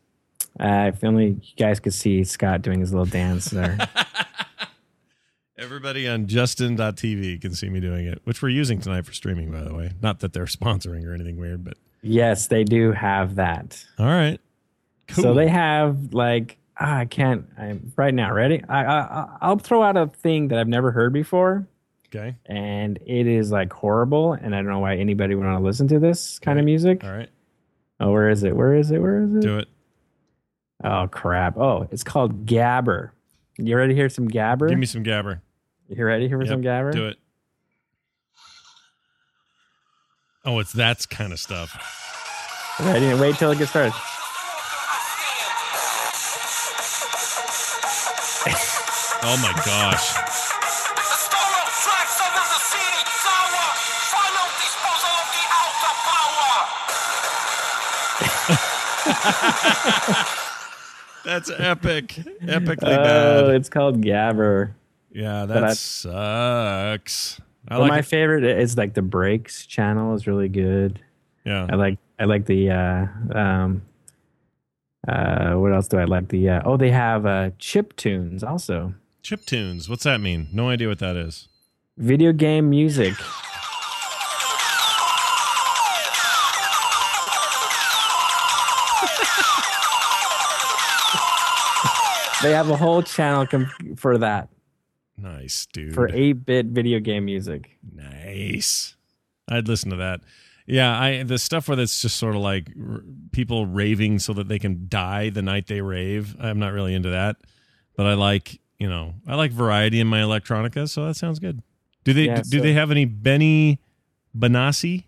Uh, if only you guys could see Scott doing his little dance there. *laughs* Everybody on Justin.tv can see me doing it, which we're using tonight for streaming, by the way. Not that they're sponsoring or anything weird, but yes, they do have that. all right. Cool. So they have like ah, I can't. I'm right now. Ready? I, I I'll throw out a thing that I've never heard before, okay. and it is like horrible, and I don't know why anybody would want to listen to this kind of music. All right. Oh, where is it? Where is it? Where is it? Do it. Oh crap! Oh, it's called Gabber. You ready to hear some Gabber? Give me some gabber. you ready to hear Yep, some Gabber? Do it. Oh, it's that kind of stuff. Ready? Wait till it gets started. The my gosh. *laughs* That's epic. Epically bad. Oh, it's called Gabber. Yeah, but that I- sucks. I But like my it. favorite is like the breaks channel is really good. Yeah. I like I like the uh um uh what else do I like the uh oh they have uh chip tunes also. Chip tunes. What's that mean? No idea what that is. Video game music. they have a whole channel com- for that Nice, dude. for 8-bit video game music. Nice. I'd listen to that. Yeah, I the stuff where it's just sort of like r- people raving so that they can die the night they rave. I'm not really into that, but I like you know I like variety in my electronica, so that sounds good. Do they Yeah, do so- they have any Benny Benassi?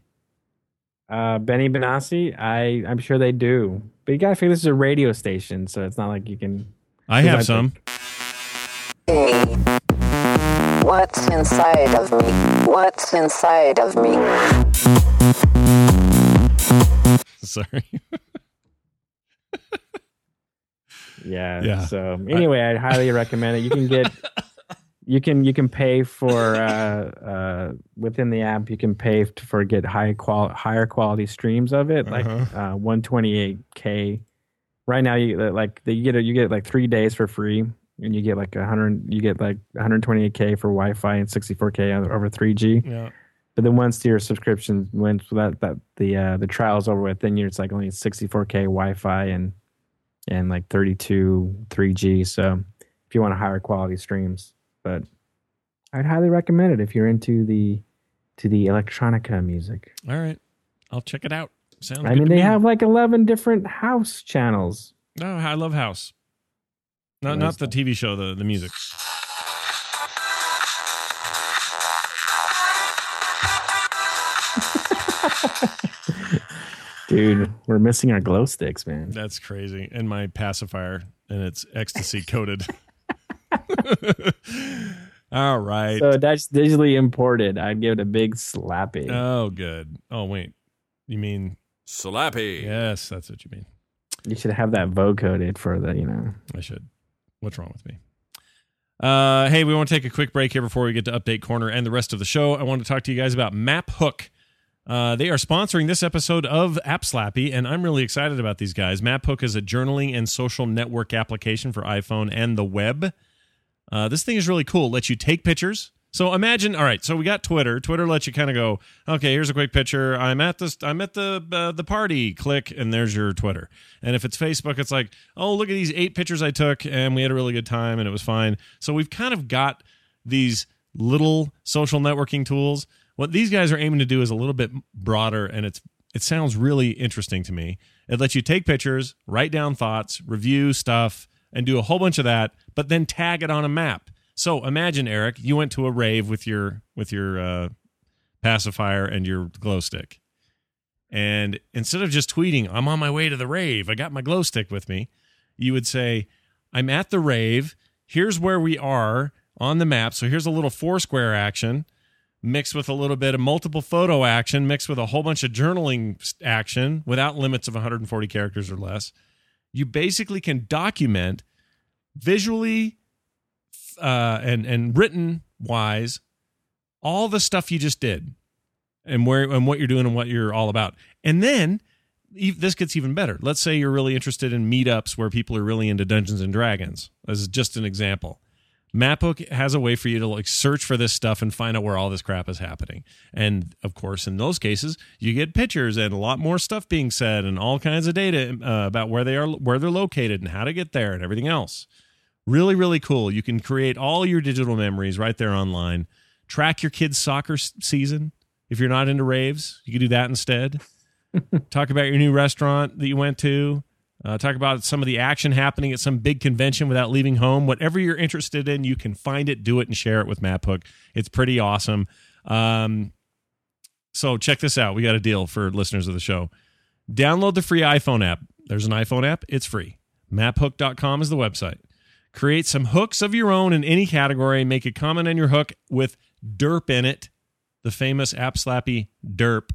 Uh, Benny Benassi, I I'm sure they do, but you gotta figure this is a radio station, so it's not like you can. I have I some. What's inside of me? What's inside of me? *laughs* Sorry. *laughs* Yeah. Yeah. So anyway, I'd highly recommend it. You can get, *laughs* you can you can pay for uh, uh, within the app. You can pay to, for get high qual higher quality streams of it, like Uh-huh. uh, 128k. Right now, you uh, like you get a, you get like three days for free, and you get like hundred you get like 128k for Wi-Fi and 64k over- over 3G. Yeah. But then once your subscription once that that the uh, the trial's over with, then you're it's like only 64k Wi-Fi and and like 32 3G. So if you want a higher quality streams, but I'd highly recommend it if you're into the to the electronica music. All right. I'll check it out. Sounds I mean, they me. have like 11 different house channels. No, I love House. Not not the TV show, the the music. Dude, we're missing our glow sticks, man. That's crazy. And my pacifier and it's ecstasy coated. *laughs* All right. So that's digitally imported. I'd give it a big slappy. oh, good. Oh, wait. You mean Slappy. yes? That's what you mean. you should have that vocoded for the, you know. I should. What's wrong with me? Uh, hey, we want to take a quick break here before we get to update corner and the rest of the show. I want to talk to you guys about Map Hook. Uh, they are sponsoring this episode of App Slappy, and I'm really excited about these guys. Map Hook is a journaling and social network application for iPhone and the web. Uh, this thing is really cool. It lets you take pictures. So imagine, all right. So we got Twitter. Twitter lets you kind of go, okay, here's a quick picture. I'm at this. I'm at the uh, the party. Click, and there's your Twitter. And if it's Facebook, it's like, oh, look at these eight pictures I took, and we had a really good time, and it was fine. So we've kind of got these little social networking tools. What these guys are aiming to do is a little bit broader, and it's it sounds really interesting to me. It lets you take pictures, write down thoughts, review stuff, and do a whole bunch of that, but then tag it on a map. So imagine, Eric, you went to a rave with your with your uh, pacifier and your glow stick, And instead of just tweeting, I'm on my way to the rave, I got my glow stick with me, you would say, I'm at the rave. Here's where we are on the map. So here's a little Foursquare action mixed with a little bit of multiple photo action, mixed with a whole bunch of journaling action without limits of 140 characters or less. You basically can document visually uh, and and written wise all the stuff you just did and where and what you're doing and what you're all about. And then this gets even better. Let's say you're really interested in meetups where people are really into Dungeons and Dragons. As just an example. MapHook has a way for you to like search for this stuff and find out where all this crap is happening. And of course, in those cases, you get pictures and a lot more stuff being said and all kinds of data uh, about where they are, where they're located, and how to get there, and everything else. Really, really cool. You can create all your digital memories right there online. Track your kids' soccer s- season. If you're not into raves, you can do that instead. *laughs* talk about your new restaurant that you went to. Uh, talk about some of the action happening at some big convention without leaving home. Whatever you're interested in, you can find it, do it, and share it with MapHook. It's pretty awesome. Um, so check this out. We got a deal for listeners of the show. Download the free iPhone app. There's an iPhone app, it's free. Maphook.com is the website. Create some hooks of your own in any category. Make a comment on your hook with derp in it, the famous app slappy derp.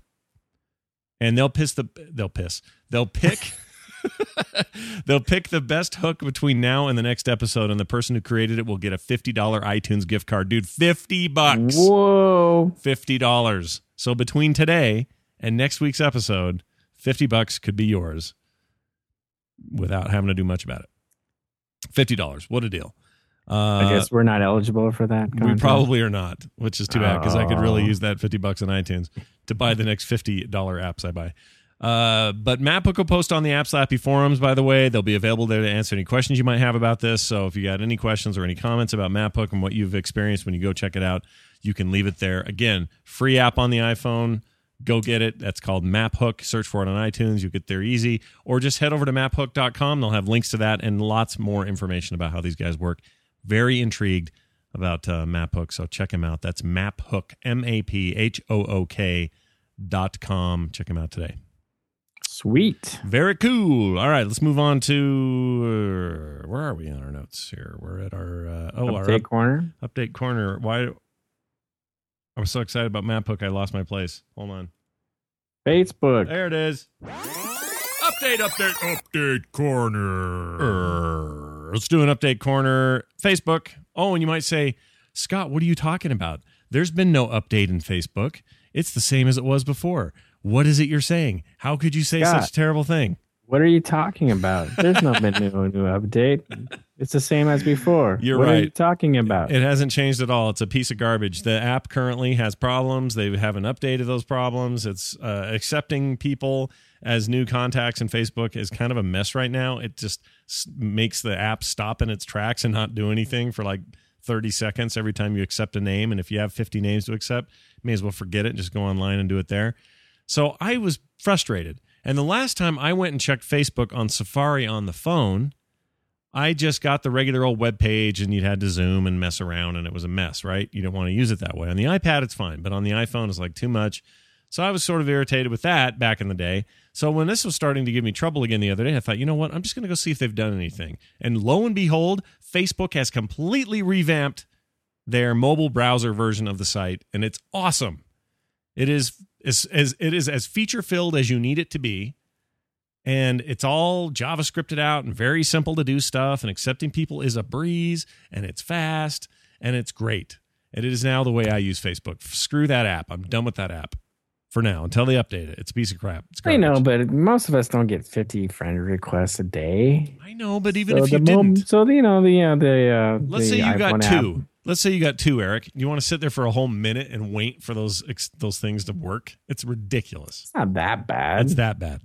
And they'll piss the they'll piss. They'll pick *laughs* *laughs* they'll pick the best hook between now and the next episode, and the person who created it will get a fifty dollar iTunes gift card. Dude, fifty bucks. Whoa. Fifty dollars. So between today and next week's episode, fifty bucks could be yours without having to do much about it. Fifty dollars. What a deal. Uh, I guess we're not eligible for that. we probably are not, which is too bad because I could really Oh. use that 50 bucks on iTunes to buy the next $50 apps I buy. Uh, but MapHook will post on the App Slappy forums, by the way. They'll be available there to answer any questions you might have about this. So if you got any questions or any comments about MapHook and what you've experienced when you go check it out, you can leave it there. Again, free app on the iPhone. Go get it. That's called MapHook. Search for it on iTunes. You'll get there easy. Or just head over to maphook.com. They'll have links to that and lots more information about how these guys work. Very intrigued about uh, MapHook. So check him out. That's MapHook, M A P H O O K dot com. Check him out today. Sweet. Very cool. All right, let's move on to uh, where are we on our notes here? We're at our uh, oh our Update up- corner. update corner. Why? I was so excited about MapHook, I lost my place. Hold on. Facebook. There it is. Update, update, update corner. Let's do an update corner. Facebook. Oh, and you might say, Scott, what are you talking about? There's been no update in Facebook. It's the same as it was before. What is it you're saying? How could you say such a terrible thing? What are you talking about? There's no been *laughs* new new update. It's the same as before. You're what are you right. talking about? It hasn't changed at all. It's a piece of garbage. The app currently has problems. They haven't updated those problems. It's uh, accepting people as new contacts in Facebook is kind of a mess right now. It just makes the app stop in its tracks and not do anything for like 30 seconds every time you accept a name. And if you have 50 names to accept, may as well forget it and just go online and do it there. So I was frustrated. And the last time I went and checked Facebook on Safari on the phone, I just got the regular old web page and you'd had to zoom and mess around and it was a mess, right? You don't want to use it that way. On the iPad, it's fine, but on the iPhone, it's like too much. So I was sort of irritated with that back in the day. So when this was starting to give me trouble again the other day, I thought, you know what? I'm just going to go see if they've done anything. And lo and behold, Facebook has completely revamped their mobile browser version of the site, and it's awesome. It is as, as it is as feature filled as you need it to be and it's all JavaScripted out and very simple to do stuff. And accepting people is a breeze, and it's fast, and it's great. And it is now the way I use Facebook. Screw that app. I'm done with that app for now until they update it. It's a piece of crap. It's I know, but most of us don't get 50 friend requests a day. I know, but even so if you the mo- didn't, so you know the uh, the uh, let's the say you got iPhone app- two. Let's say you got two, Eric. You want to sit there for a whole minute and wait for those ex- those things to work? It's ridiculous. It's not that bad. It's that bad.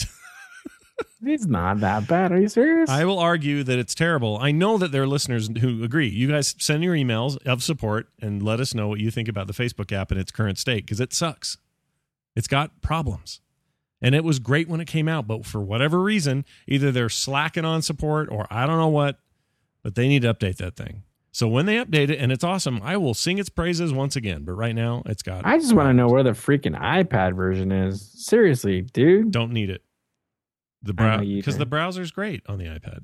*laughs* It's not that bad. Are you serious? I will argue that it's terrible. I know that there are listeners who agree. You guys send your emails of support and let us know what you think about the Facebook app in its current state because it sucks. It's got problems. And it was great when it came out, but for whatever reason, either they're slacking on support or I don't know what, but they need to update that thing. So when they update it and it's awesome, I will sing its praises once again. But right now, it's got. I just want to know where the freaking iPad version is. Seriously, dude. Don't need it. The I know brow because the browser's great on the iPad.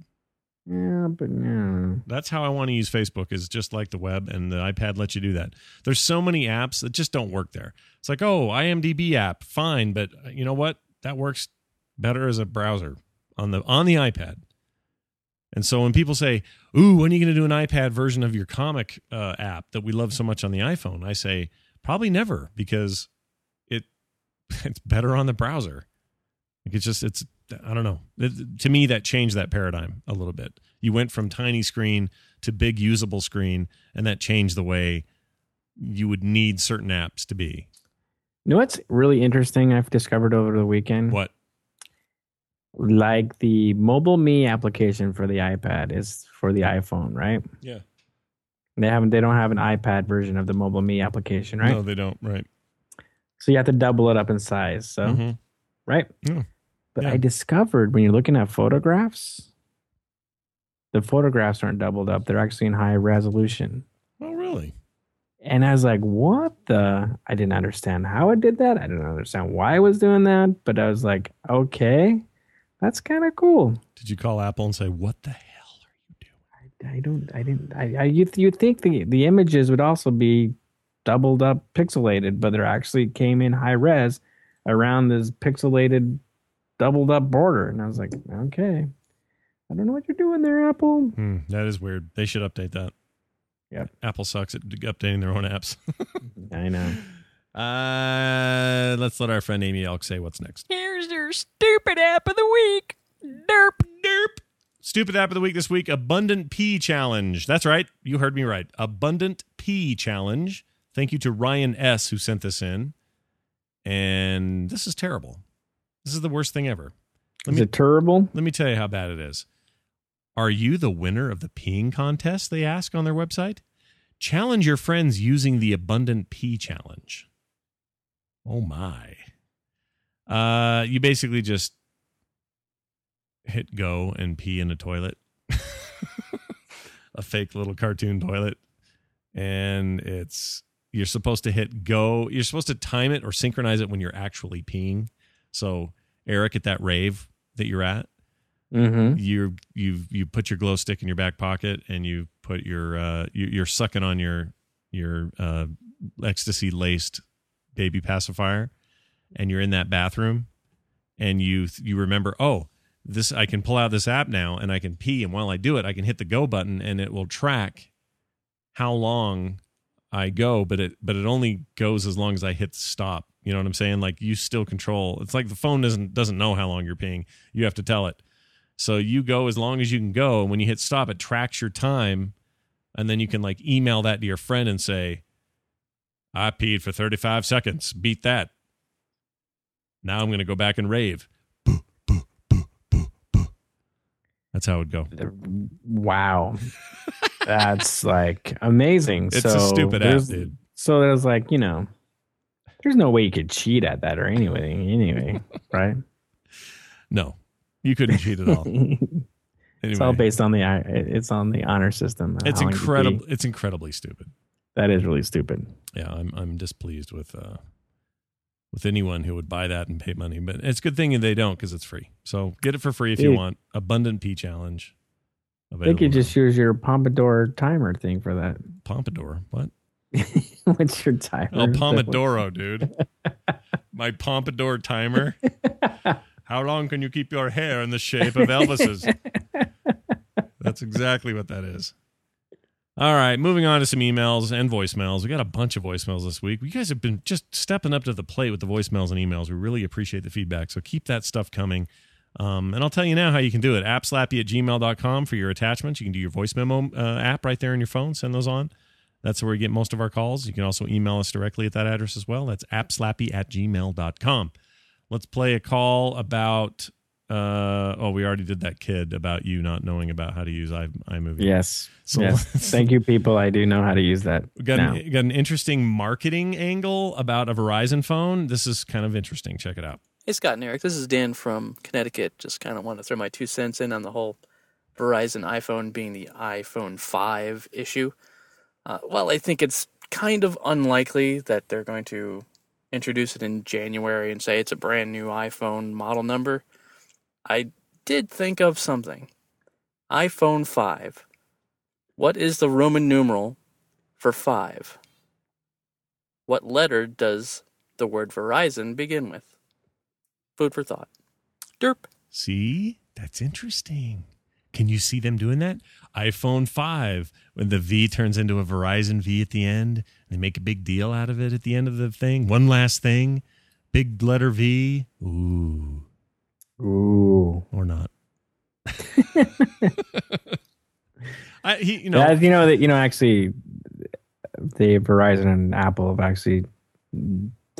Yeah, but no. That's how I want to use Facebook is just like the web and the iPad lets you do that. There's so many apps that just don't work there. It's like, oh, IMDb app, fine, but uh, you know what? That works better as a browser on the on the iPad. And so when people say, "Ooh, when are you going to do an iPad version of your comic uh, app that we love so much on the iPhone?" I say, probably never because it *laughs* it's better on the browser. Like it's just it's I don't know. It, to me, that changed that paradigm a little bit. You went from tiny screen to big usable screen, and that changed the way you would need certain apps to be. You know what's really interesting I've discovered over the weekend? What? Like the MobileMe application for the iPad is for the iPhone, right? Yeah. They haven't they don't have an iPad version of the MobileMe application, right? No, they don't. Right. So you have to double it up in size. So Mhm. right? Yeah. But Yeah. I discovered when you're looking at photographs, the photographs aren't doubled up. They're actually in high resolution. Oh, really? And I was like, what the? I didn't understand how it did that. I didn't understand why I was doing that. But I was like, okay, that's kind of cool. Did you call Apple and say, "What the hell are you doing?" I don't, I didn't, I, I you you'd think the, the images would also be doubled up, pixelated, but they actually came in high res around this pixelated, doubled up border. And I was like, okay, I don't know what you're doing there, Apple. Hmm, that is weird. They should update that. Yeah. Apple sucks at updating their own apps. *laughs* I know. Uh, let's let our friend Amy Elk say what's next. Here's your stupid app of the week. Derp. Derp. Stupid app of the week this week Abundant P Challenge. That's right. You heard me right. Abundant P Challenge. Thank you to Ryan S. who sent this in. And this is terrible. This is the worst thing ever. Let Is me, it terrible? let me tell you how bad it is. Are you the winner of the peeing contest? They ask on their website. Challenge your friends using the Abundant Pee Challenge. Oh my. Uh, you basically just hit go and pee in a toilet, *laughs* a fake little cartoon toilet, and it's you're supposed to hit go. You're supposed to time it or synchronize it when you're actually peeing. So Eric, at that rave that you're at, Mm-hmm. you you you put your glow stick in your back pocket and you put your uh you, you're sucking on your your uh ecstasy laced baby pacifier and you're in that bathroom and you you remember oh this I can pull out this app now and I can pee and while I do it I can hit the go button and it will track how long I go but it but it only goes as long as I hit stop. You know what I'm saying? Like you still control. It's like the phone doesn't doesn't know how long you're peeing. You have to tell it. So you go as long as you can go. And when you hit stop, it tracks your time. And then you can like email that to your friend and say, I peed for 35 seconds. Beat that. Now I'm going to go back and rave. That's how it would go. Wow. *laughs* That's like amazing. It's so a stupid app, dude. So there's like, you know, there's no way you could cheat at that or anything anyway, *laughs* right? No, you couldn't cheat at all. *laughs* It's all based on the it's on the honor system. it's How long you incredible. It's incredibly stupid. That is really stupid. yeah, I'm I'm displeased with uh with anyone who would buy that and pay money. But it's a good thing they don't because it's free. So get it for free if you want. Abundant Pea Challenge. I think you just use your Pompadour timer thing for that. Pompadour. What? *laughs* What's your timer? Oh, Pomodoro, dude. *laughs* My Pompadour timer. How long can you keep your hair in the shape of Elvis's? *laughs* That's exactly what that is. All right, moving on to some emails and voicemails. We got a bunch of voicemails this week. You guys have been just stepping up to the plate with the voicemails and emails. We really appreciate the feedback. So keep that stuff coming. Um, and I'll tell you now how you can do it. Appslappy at gmail.com for your attachments. You can do your voice memo uh, app right there on your phone. Send those on. That's where we get most of our calls. You can also email us directly at that address as well. That's appslappy at gmail.com. Let's play a call about. Uh, oh, we already did that kid about you not knowing about how to use i iMovie. Yes. So yes. *laughs* Thank you, people. I do know how to use that. Got now. an, got an interesting marketing angle about a Verizon phone. This is kind of interesting. Check it out. Hey, Scott and Eric. This is Dan from Connecticut. Just kind of want to throw my two cents in on the whole Verizon iPhone being the iPhone 5 issue. Uh, well, I think it's kind of unlikely that they're going to introduce it in January and say it's a brand new iPhone model number. I did think of something iPhone 5. What is the Roman numeral for 5? What letter does the word Verizon begin with? Food for thought. Derp. See, that's interesting. Can you see them doing that? iPhone 5, when the V turns into a Verizon V at the end, they make a big deal out of it at the end of the thing. One last thing, big letter V. Ooh, Ooh. or not. *laughs* I, he, you know, you know that you know actually, the Verizon and Apple have actually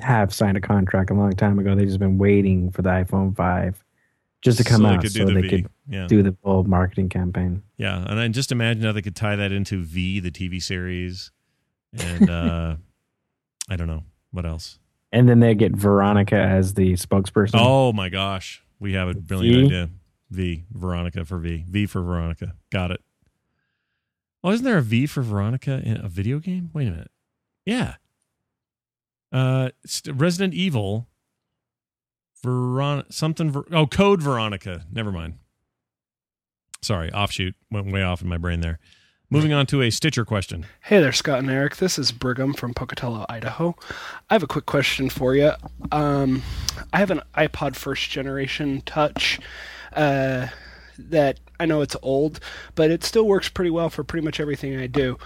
have signed a contract a long time ago. They've just been waiting for the iPhone five just to come so out they could do so the they V. could yeah, do the full marketing campaign. yeah, and I just imagine how they could tie that into V, the TV series, and uh, *laughs* I don't know what else. And then they get Veronica as the spokesperson. Oh my gosh, we have a brilliant V? idea. V Veronica for V. V for Veronica. Got it. Oh, isn't there a V for Veronica in a video game? Wait a minute. Yeah. Uh, Resident Evil. Veron something. Ver- oh, Code Veronica. Never mind. Sorry, offshoot went way off in my brain there. Moving on to a Stitcher question. Hey there, Scott and Eric. This is Brigham from Pocatello, Idaho. I have a quick question for you. Um, I have an iPod first generation touch uh, that I know it's old, but it still works pretty well for pretty much everything I do.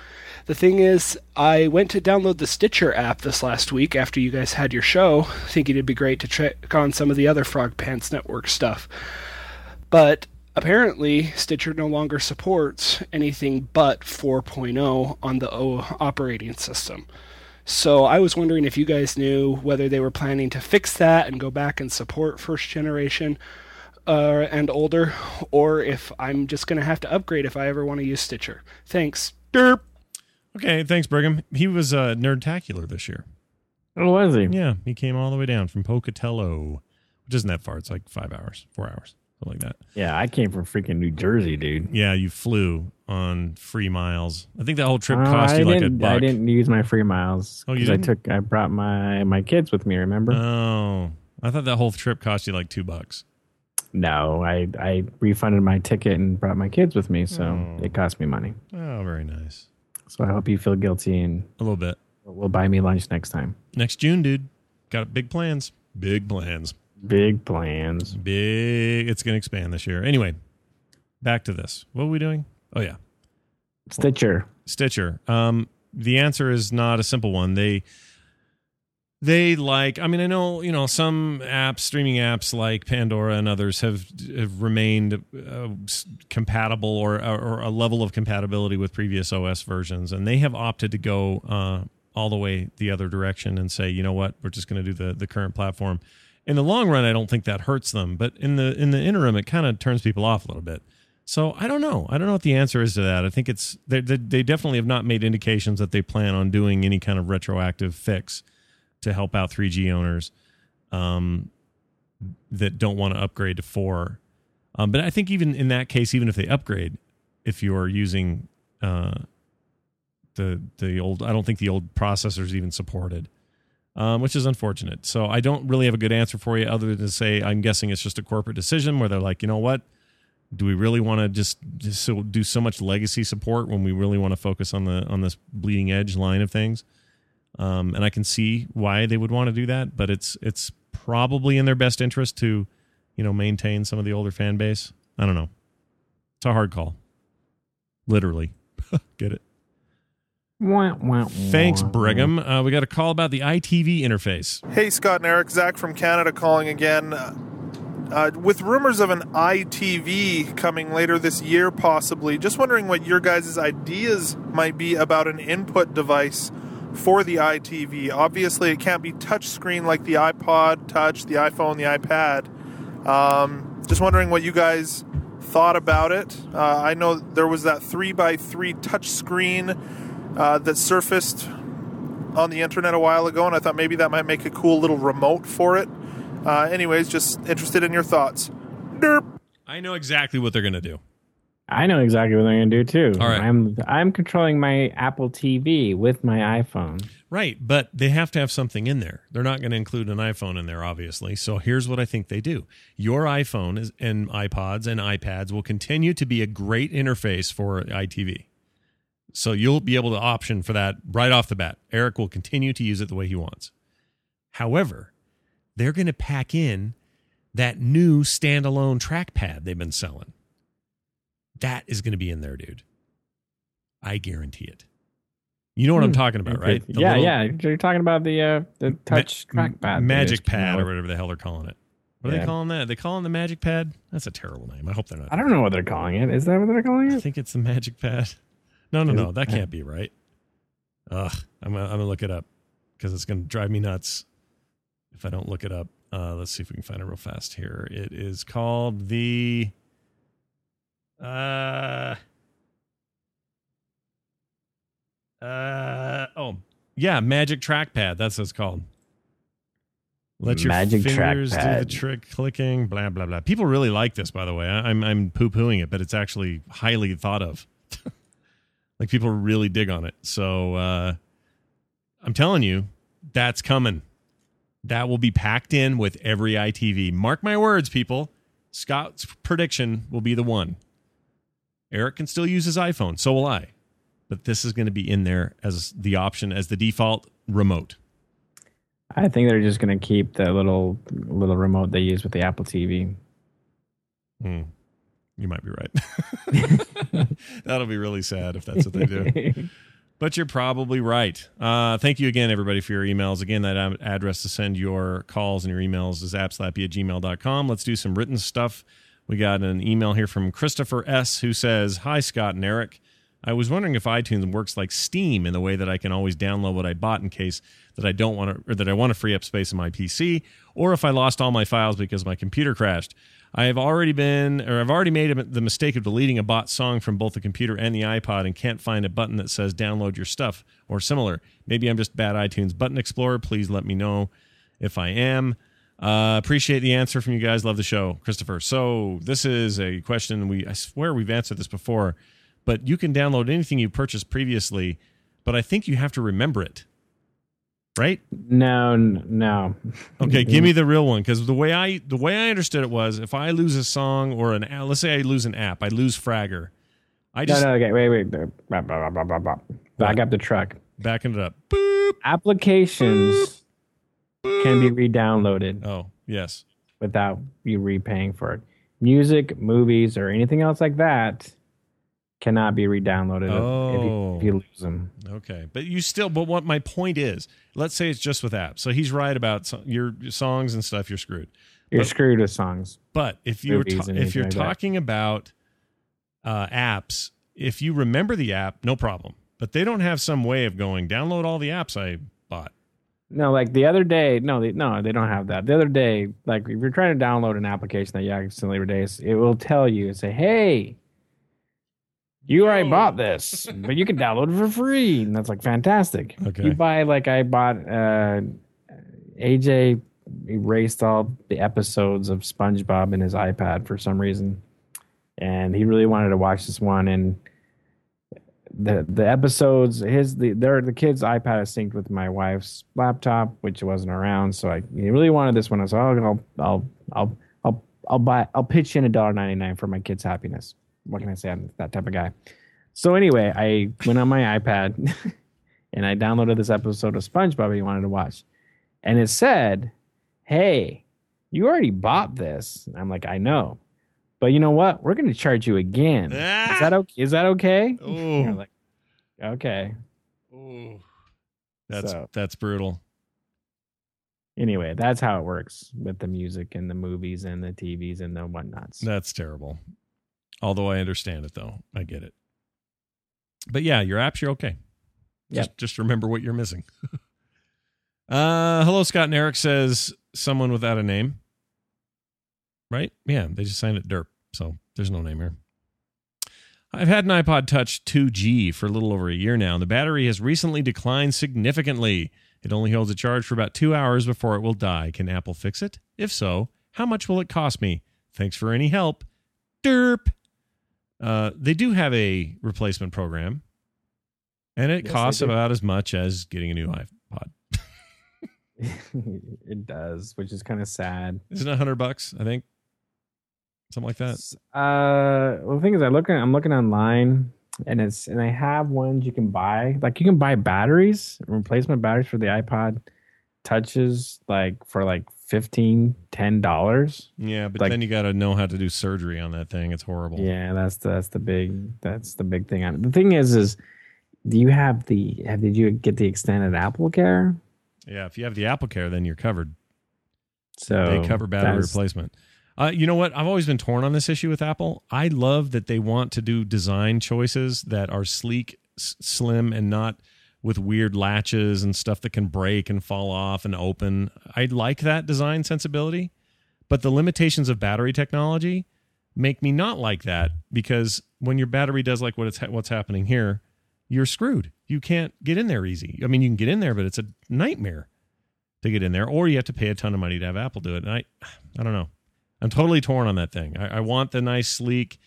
The thing is, I went to download the Stitcher app this last week after you guys had your show, thinking it'd be great to check on some of the other Frog Pants Network stuff. But apparently, Stitcher no longer supports anything but 4.0 on the O operating system. So I was wondering if you guys knew whether they were planning to fix that and go back and support first generation uh, and older, or if I'm just going to have to upgrade if I ever want to use Stitcher. Thanks. Derp. Okay, thanks, Brigham. He was uh, nerdtacular this year. Oh, was he? Yeah, he came all the way down from Pocatello, which isn't that far. It's like five hours, four hours, something like that. Yeah, I came from freaking New Jersey, dude. Yeah, you flew on free miles. I think that whole trip Uh, cost I you like a didn't- buck. I didn't use my free miles Oh, you because I didn't? took. I brought my my kids with me. Remember? Oh, I thought that whole trip cost you like two bucks. no, I I refunded my ticket and brought my kids with me, so Oh. it cost me money. Oh, very nice. So I hope you feel guilty and A little bit. will buy me lunch next time. Next June, dude. Got big plans. Big plans. Big plans. Big. It's going to expand this year. Anyway, back to this. What are we doing? Oh, yeah. Stitcher. Stitcher. Um, the answer is not a simple one. They they like. I mean, I know you know some apps, streaming apps like Pandora and others have, have remained uh, compatible or or a level of compatibility with previous OS versions, and they have opted to go uh, all the way the other direction and say, you know what, we're just going to do the the current platform. In the long run, I don't think that hurts them, but in the in the interim, it kind of turns people off a little bit. So I don't know. I don't know what the answer is to that. I think it's they, they, definitely have not made indications that they plan on doing any kind of retroactive fix to help out 3G owners um, that don't want to upgrade to four. Um, but I think even in that case, even if they upgrade, if you're using uh, the the old, I don't think the old processors even supported, um, which is unfortunate. So I don't really have a good answer for you, other than to say I'm guessing it's just a corporate decision where they're like, you know what, do we really want to just, just so do so much legacy support when we really want to focus on the on this bleeding edge line of things? Um, and I can see why they would want to do that, but it's it's probably in their best interest to, you know, maintain some of the older fan base. I don't know. It's a hard call. Literally, *laughs* get it. Wah, wah, Thanks. Brigham. Uh, we got a call about the iTV interface. Hey, Scott and Eric, Zach from Canada calling again. Uh, with rumors of an iTV coming later this year, possibly, just wondering what your guys' ideas might be about an input device for the iTV. Obviously, it can't be touchscreen like the iPod Touch, the iPhone, the iPad. Um, just wondering what you guys thought about it. Uh, I know there was that 3x3 touchscreen uh, that surfaced on the internet a while ago, and I thought maybe that might make a cool little remote for it. Uh, anyways, just interested in your thoughts. Derp. I know exactly what they're going to do. I know exactly what they're going to do too. All right. I'm I'm controlling my Apple TV with my iPhone. Right, but they have to have something in there. They're not going to include an iPhone in there, obviously. So here's what I think they do: your iPhone is, and iPods and iPads will continue to be a great interface for iTV. So you'll be able to option for that right off the bat. Eric will continue to use it the way he wants. However, they're going to pack in that new standalone trackpad they've been selling. That is going to be in there, dude. I guarantee it. You know what I'm Hmm. talking about, right? The yeah, little yeah. You're talking about the uh, the touch ma- trackpad, magic pad, or whatever the hell they're calling it. What are they calling that? They calling the magic pad? That's a terrible name. I hope they're not. I don't know what they're calling it. Is that what they're calling it? I think it's the magic pad. No, no, no. That can't be right. Ugh. I'm gonna, I'm look it up because it's gonna drive me nuts if I don't look it up. Uh, let's see if we can find it real fast here. It is called the. Uh. Uh oh yeah, magic trackpad. That's what it's called. Let your Magic fingers do the trick clicking. Blah blah blah. People really like this, by the way. I, I'm I'm poo pooing it, but it's actually highly thought of. Like people really dig on it. So uh, I'm telling you, that's coming. That will be packed in with every iTV. Mark my words, people. Scott's prediction will be the one. Eric can still use his iPhone, so will I. But this is going to be in there as the option, as the default remote. I think they're just going to keep the little little remote they use with the Apple TV. Hmm. You might be right. *laughs* That'll be really sad if that's what they do. *laughs* But you're probably right. Uh, thank you again, everybody, for your emails. Again, that address to send your calls and your emails is appslappy at gmail.com. Let's do some written stuff. We got an email here from Christopher S., who says Hi, Scott and Eric. I was wondering if iTunes works like Steam in the way that I can always download what I bought in case that I don't want to, or that I want to free up space in my PC, or if I lost all my files because my computer crashed. I have already been, or I've already made the mistake of deleting a bought song from both the computer and the iPod and can't find a button that says download your stuff or similar. Maybe I'm just bad iTunes button explorer. Please let me know if I am. Uh, appreciate the answer from you guys. Love the show, Christopher. So this is a question we I swear we've answered this before, but you can download anything you purchased previously, but I think you have to remember it. Right? No, no. Okay, *laughs* give me the real one because the way I the way I understood it was if I lose a song or an let's say I lose an app, I lose Fragger. I No, just no, okay, wait, wait. Back up the truck. backing it up. Applications can be re-downloaded Oh yes, without you repaying for it. Music, movies, or anything else like that cannot be re-downloaded if, you, Oh. if you lose them. okay, but you still. But what my point is, let's say it's just with apps. So he's right about so, your songs and stuff. You're screwed. You're But- screwed with songs. But if you're ta- if you're like that. talking about uh, apps, if you remember the app, no problem. But they don't have some way of going download all the apps I bought. No, like the other day, no, they, no, they don't have that. The other day, like if you're trying to download an application that you accidentally erased, it will tell you, and say, "Hey, you already bought this, but you can download it for free," and that's like fantastic. Okay. You buy like I bought. uh AJ erased all the episodes of SpongeBob in his iPad for some reason, and he really wanted to watch this one and the the episodes his the their the kids iPad is synced with my wife's laptop, which wasn't around. So I he really wanted this one. I was like, oh, I'll I'll I'll I'll I'll buy I'll pitch in a dollar ninety nine for my kids' happiness. What can I say? I'm that type of guy. So anyway, I went on my iPad *laughs* and I downloaded this episode of SpongeBob he wanted to watch, and it said, "Hey, you already bought this." And I'm like, "I know." But you know what? We're going to charge you again. Is ah! that okay? Is that okay? *laughs* Like, okay. that's So- that's brutal. Anyway, that's how it works with the music and the movies and the TVs and the whatnots. That's terrible. Although I understand it, though I get it. But yeah, your apps, you're okay. Just just remember what you're missing. *laughs* uh, hello, Scott and Eric says someone without a name. Right? Yeah, they just signed it derp, so there's no name here. I've had an iPod Touch 2G for a little over a year now, and the battery has recently declined significantly. It only holds a charge for about two hours before it will die. Can Apple fix it? If so, how much will it cost me? Thanks for any help. Derp. Uh, they do have a replacement program, and it Yes, costs about as much as getting a new iPod. *laughs* it does, which is kind of sad. Isn't it hundred bucks? I think something like that. Uh, well, the thing is, I look, I'm looking online, and it's and I have ones you can buy. Like you can buy batteries, replacement batteries for the iPod touches, like for like 15 10 dollars. Yeah, but Like- then you got to know how to do surgery on that thing. It's horrible. Yeah, that's the, that's the big that's the big thing. The thing is, is do you have the have did you get the extended Apple Care? Yeah, if you have the Apple Care, then you're covered. So they cover battery replacement. Uh, you know what? I've always been torn on this issue with Apple. I love that they want to do design choices that are sleek, s- slim, and not with weird latches and stuff that can break and fall off and open. I like that design sensibility, but the limitations of battery technology make me not like that because when your battery does like what it's ha- what's happening here, you're screwed. You can't get in there easy. I mean, you can get in there, but it's a nightmare to get in there, or you have to pay a ton of money to have Apple do it. And I, I don't know. I'm totally torn on that thing. I, I want the nice, sleek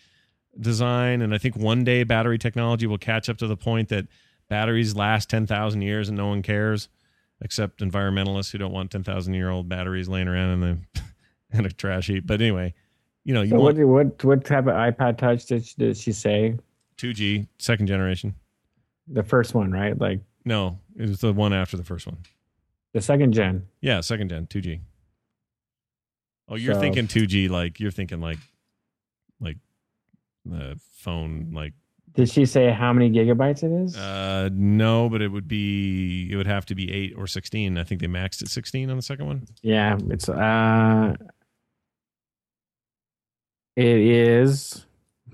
design, and I think one day battery technology will catch up to the point that batteries last ten thousand years and no one cares, except environmentalists who don't want ten thousand year old batteries laying around in the *laughs* in a trash heap. But anyway, you know, you So what, want what what type of iPad Touch did she, did she say? 2G second generation. The first one, right? Like No, it was the one after the first one. the second gen. Yeah, second gen, 2G. Oh, you're So- thinking 2G like you're thinking like like the phone like Did she say how many gigabytes it is? uh no, but it would be it would have to be 8 or 16. I think they maxed at 16 on the second one. yeah, it's uh, it is.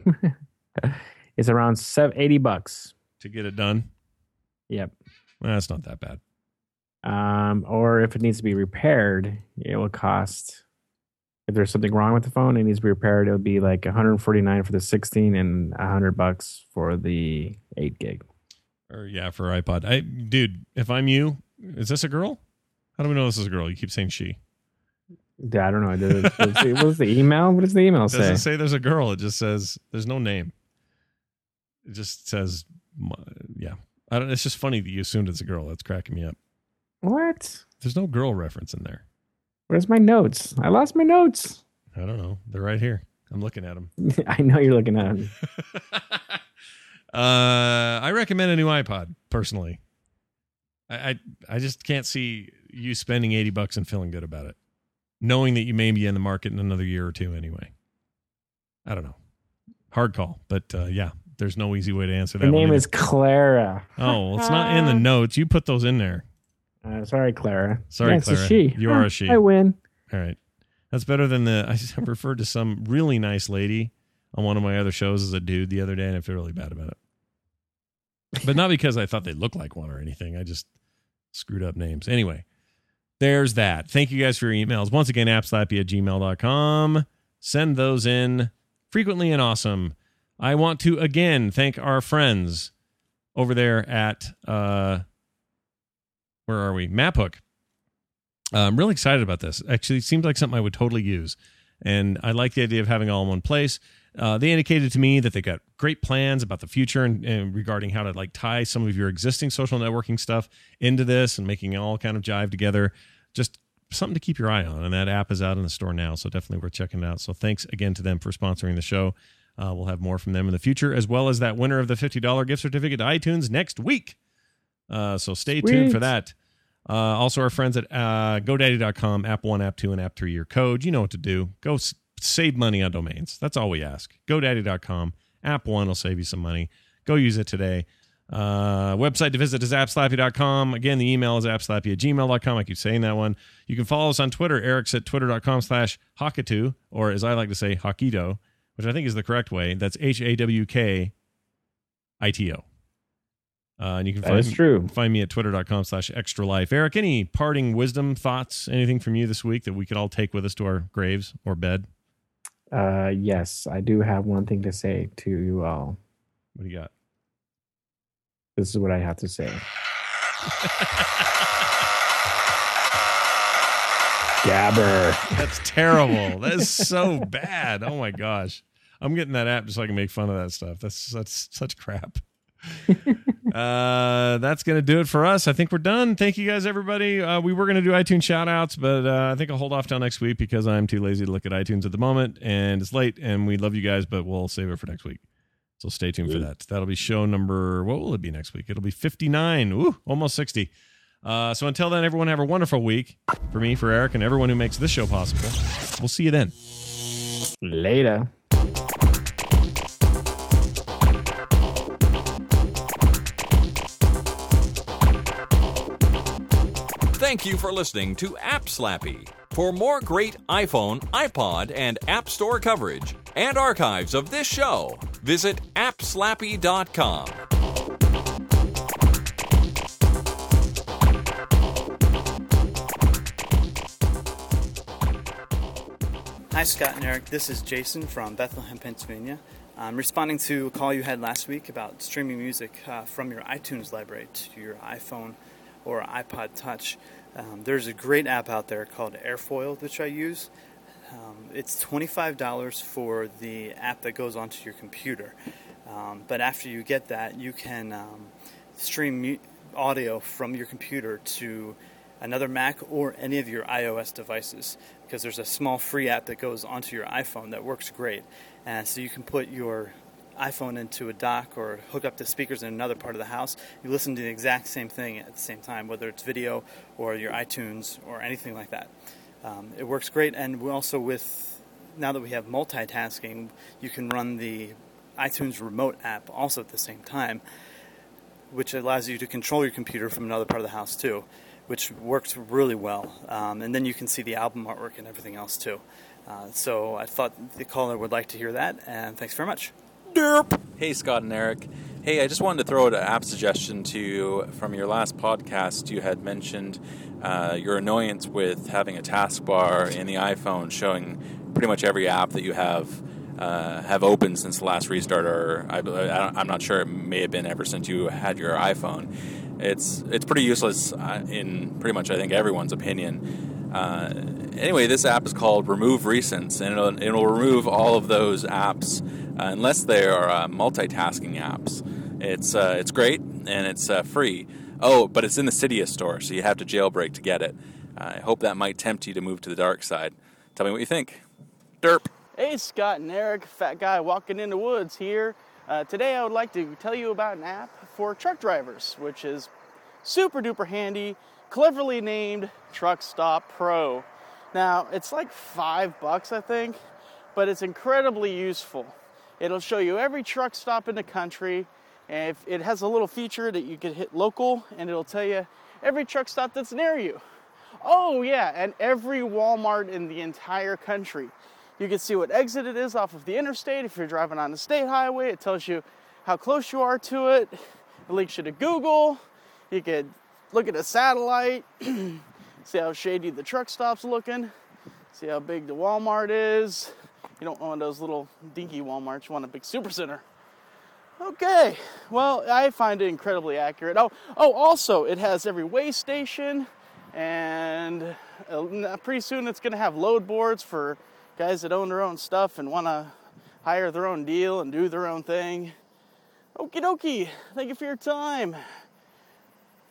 *laughs* it's around seven, 80 bucks. To get it done. Yep. Well, that's not that bad. Um, or if it needs to be repaired, it will cost. If there's something wrong with the phone, it needs to be repaired. It'll be like 149 for the 16 and 100 bucks for the 8 gig. Or yeah, for iPod. I dude, if I'm you, is this a girl? How do we know this is a girl? You keep saying she. Yeah, I don't know. Does it, does it- what's the email? What does the email It doesn't say? say there's a girl. It just says there's no name. It just says, yeah. I don't, it's just funny that you assumed it's a girl. That's cracking me up. What? There's no girl reference in there. Where's my notes? I lost my notes. I don't know. They're right here. I'm looking at them. *laughs* I know you're looking at them. *laughs* Uh, I recommend a new iPod personally. I, I I just can't see you spending eighty bucks and feeling good about it, knowing that you may be in the market in another year or two anyway. I don't know. Hard call, but uh, yeah, there's no easy way to answer that. One name is Clara. Oh, well, it's not in the *laughs* notes. You put those in there. Uh, sorry, Clara. Sorry, Yeah, it's Clara. a she. You are a she. I win. All right. That's better than the. I *laughs* referred to some really nice lady on one of my other shows as a dude the other day, and I feel really bad about it. But not because I thought they looked like one or anything. I just screwed up names. Anyway, there's that. Thank you guys for your emails. Once again, appslappy at gmail.com. Send those in frequently and awesome. I want to again thank our friends over there at uh where are we? MapHook. Uh, I'm really excited about this. Actually, it seems like something I would totally use. And I like the idea of having all in one place. Uh, they indicated to me that they got great plans about the future and, and regarding how to like tie some of your existing social networking stuff into this and making it all kind of jive together. Just something to keep your eye on. And that app is out in the store now, so definitely worth checking it out. So thanks again to them for sponsoring the show. Uh, we'll have more from them in the future, as well as that winner of the $50 gift certificate to iTunes next week. Uh, so stay tuned for that. Uh, also, our friends at uh, GoDaddy.com, App 1, App 2, and App 3 Your code. You know what to do. Go s- save money on domains. That's all we ask. GoDaddy.com, App 1 will save you some money. Go use it today. Uh, website to visit is appslappy.com. Again, the email is appslappy at gmail.com. I keep saying that one. You can follow us on Twitter. Eric's at twitter.com slash hockatu, or as I like to say, hockito, which I think is the correct way. That's H A W K I T O. Uh, and you can That find, true. find me at twitter.com slash extra life. Eric, any parting wisdom, thoughts, anything from you this week that we could all take with us to our graves or bed? Uh, yes, I do have one thing to say to you all. What do you got? This is what I have to say. Gabber. That's terrible. that is so bad. Oh my gosh. I'm getting that app just so I can make fun of that stuff. That's that's such crap. *laughs* uh, that's gonna do it for us. I think we're done. Thank you guys, everybody. Uh, we were gonna do iTunes shout outs, but uh, I think I'll hold off till next week because I'm too lazy to look at iTunes at the moment, and it's late. And we love you guys, but we'll save it for next week. So stay tuned for that. That'll be show number. What will it be next week? It'll be 59. Ooh, almost 60. Uh, so until then, everyone have a wonderful week. For me, for Eric, and everyone who makes this show possible. We'll see you then. Later. Thank you for listening to App Slappy. For more great iPhone, iPod, and App Store coverage and archives of this show, visit appslappy.com. Hi, Scott and Eric. This is Jason from Bethlehem, Pennsylvania. I'm responding to a call you had last week about streaming music uh, from your iTunes library to your iPhone or iPod Touch. Um, there's a great app out there called Airfoil, which I use. Um, it's $25 for the app that goes onto your computer. Um, but after you get that, you can um, stream mu- audio from your computer to another Mac or any of your iOS devices because there's a small free app that goes onto your iPhone that works great. And so you can put your iPhone into a dock or hook up the speakers in another part of the house. You listen to the exact same thing at the same time, whether it's video or your iTunes or anything like that. Um, it works great, and we also with now that we have multitasking, you can run the iTunes remote app also at the same time, which allows you to control your computer from another part of the house too, which works really well. Um, and then you can see the album artwork and everything else too. Uh, so I thought the caller would like to hear that, and thanks very much. Derp. Hey, Scott and Eric. Hey, I just wanted to throw out an app suggestion to you from your last podcast. You had mentioned uh, your annoyance with having a taskbar in the iPhone showing pretty much every app that you have uh, have opened since the last restart, or I, am not sure. It may have been ever since you had your iPhone. It's it's pretty useless uh, in pretty much I think everyone's opinion. Uh, anyway, this app is called Remove Recents, and it'll, it'll remove all of those apps uh, unless they are uh, multitasking apps. It's uh, it's great and it's uh, free. Oh, but it's in the Cydia store, so you have to jailbreak to get it. I hope that might tempt you to move to the dark side. Tell me what you think. Derp. Hey, Scott and Eric, fat guy walking in the woods here. Today, I would like to tell you about an app for truck drivers, which is super duper handy, cleverly named Truck Stop Pro. Now, it's like five bucks, I think, but it's incredibly useful. It'll show you every truck stop in the country. And it has a little feature that you can hit local and it'll tell you every truck stop that's near you. Oh, yeah, and every Walmart in the entire country. You can see what exit it is off of the interstate. If you're driving on the state highway, it tells you how close you are to it. It links you to Google. You could look at a satellite, *clears throat* see how shady the truck stop's looking, see how big the Walmart is. You don't want those little dinky Walmarts, you want a big supercenter. Okay, well, I find it incredibly accurate. Oh, oh, also, it has every way station, and uh, pretty soon it's going to have load boards for guys that own their own stuff and want to hire their own deal and do their own thing. Okie dokie, thank you for your time.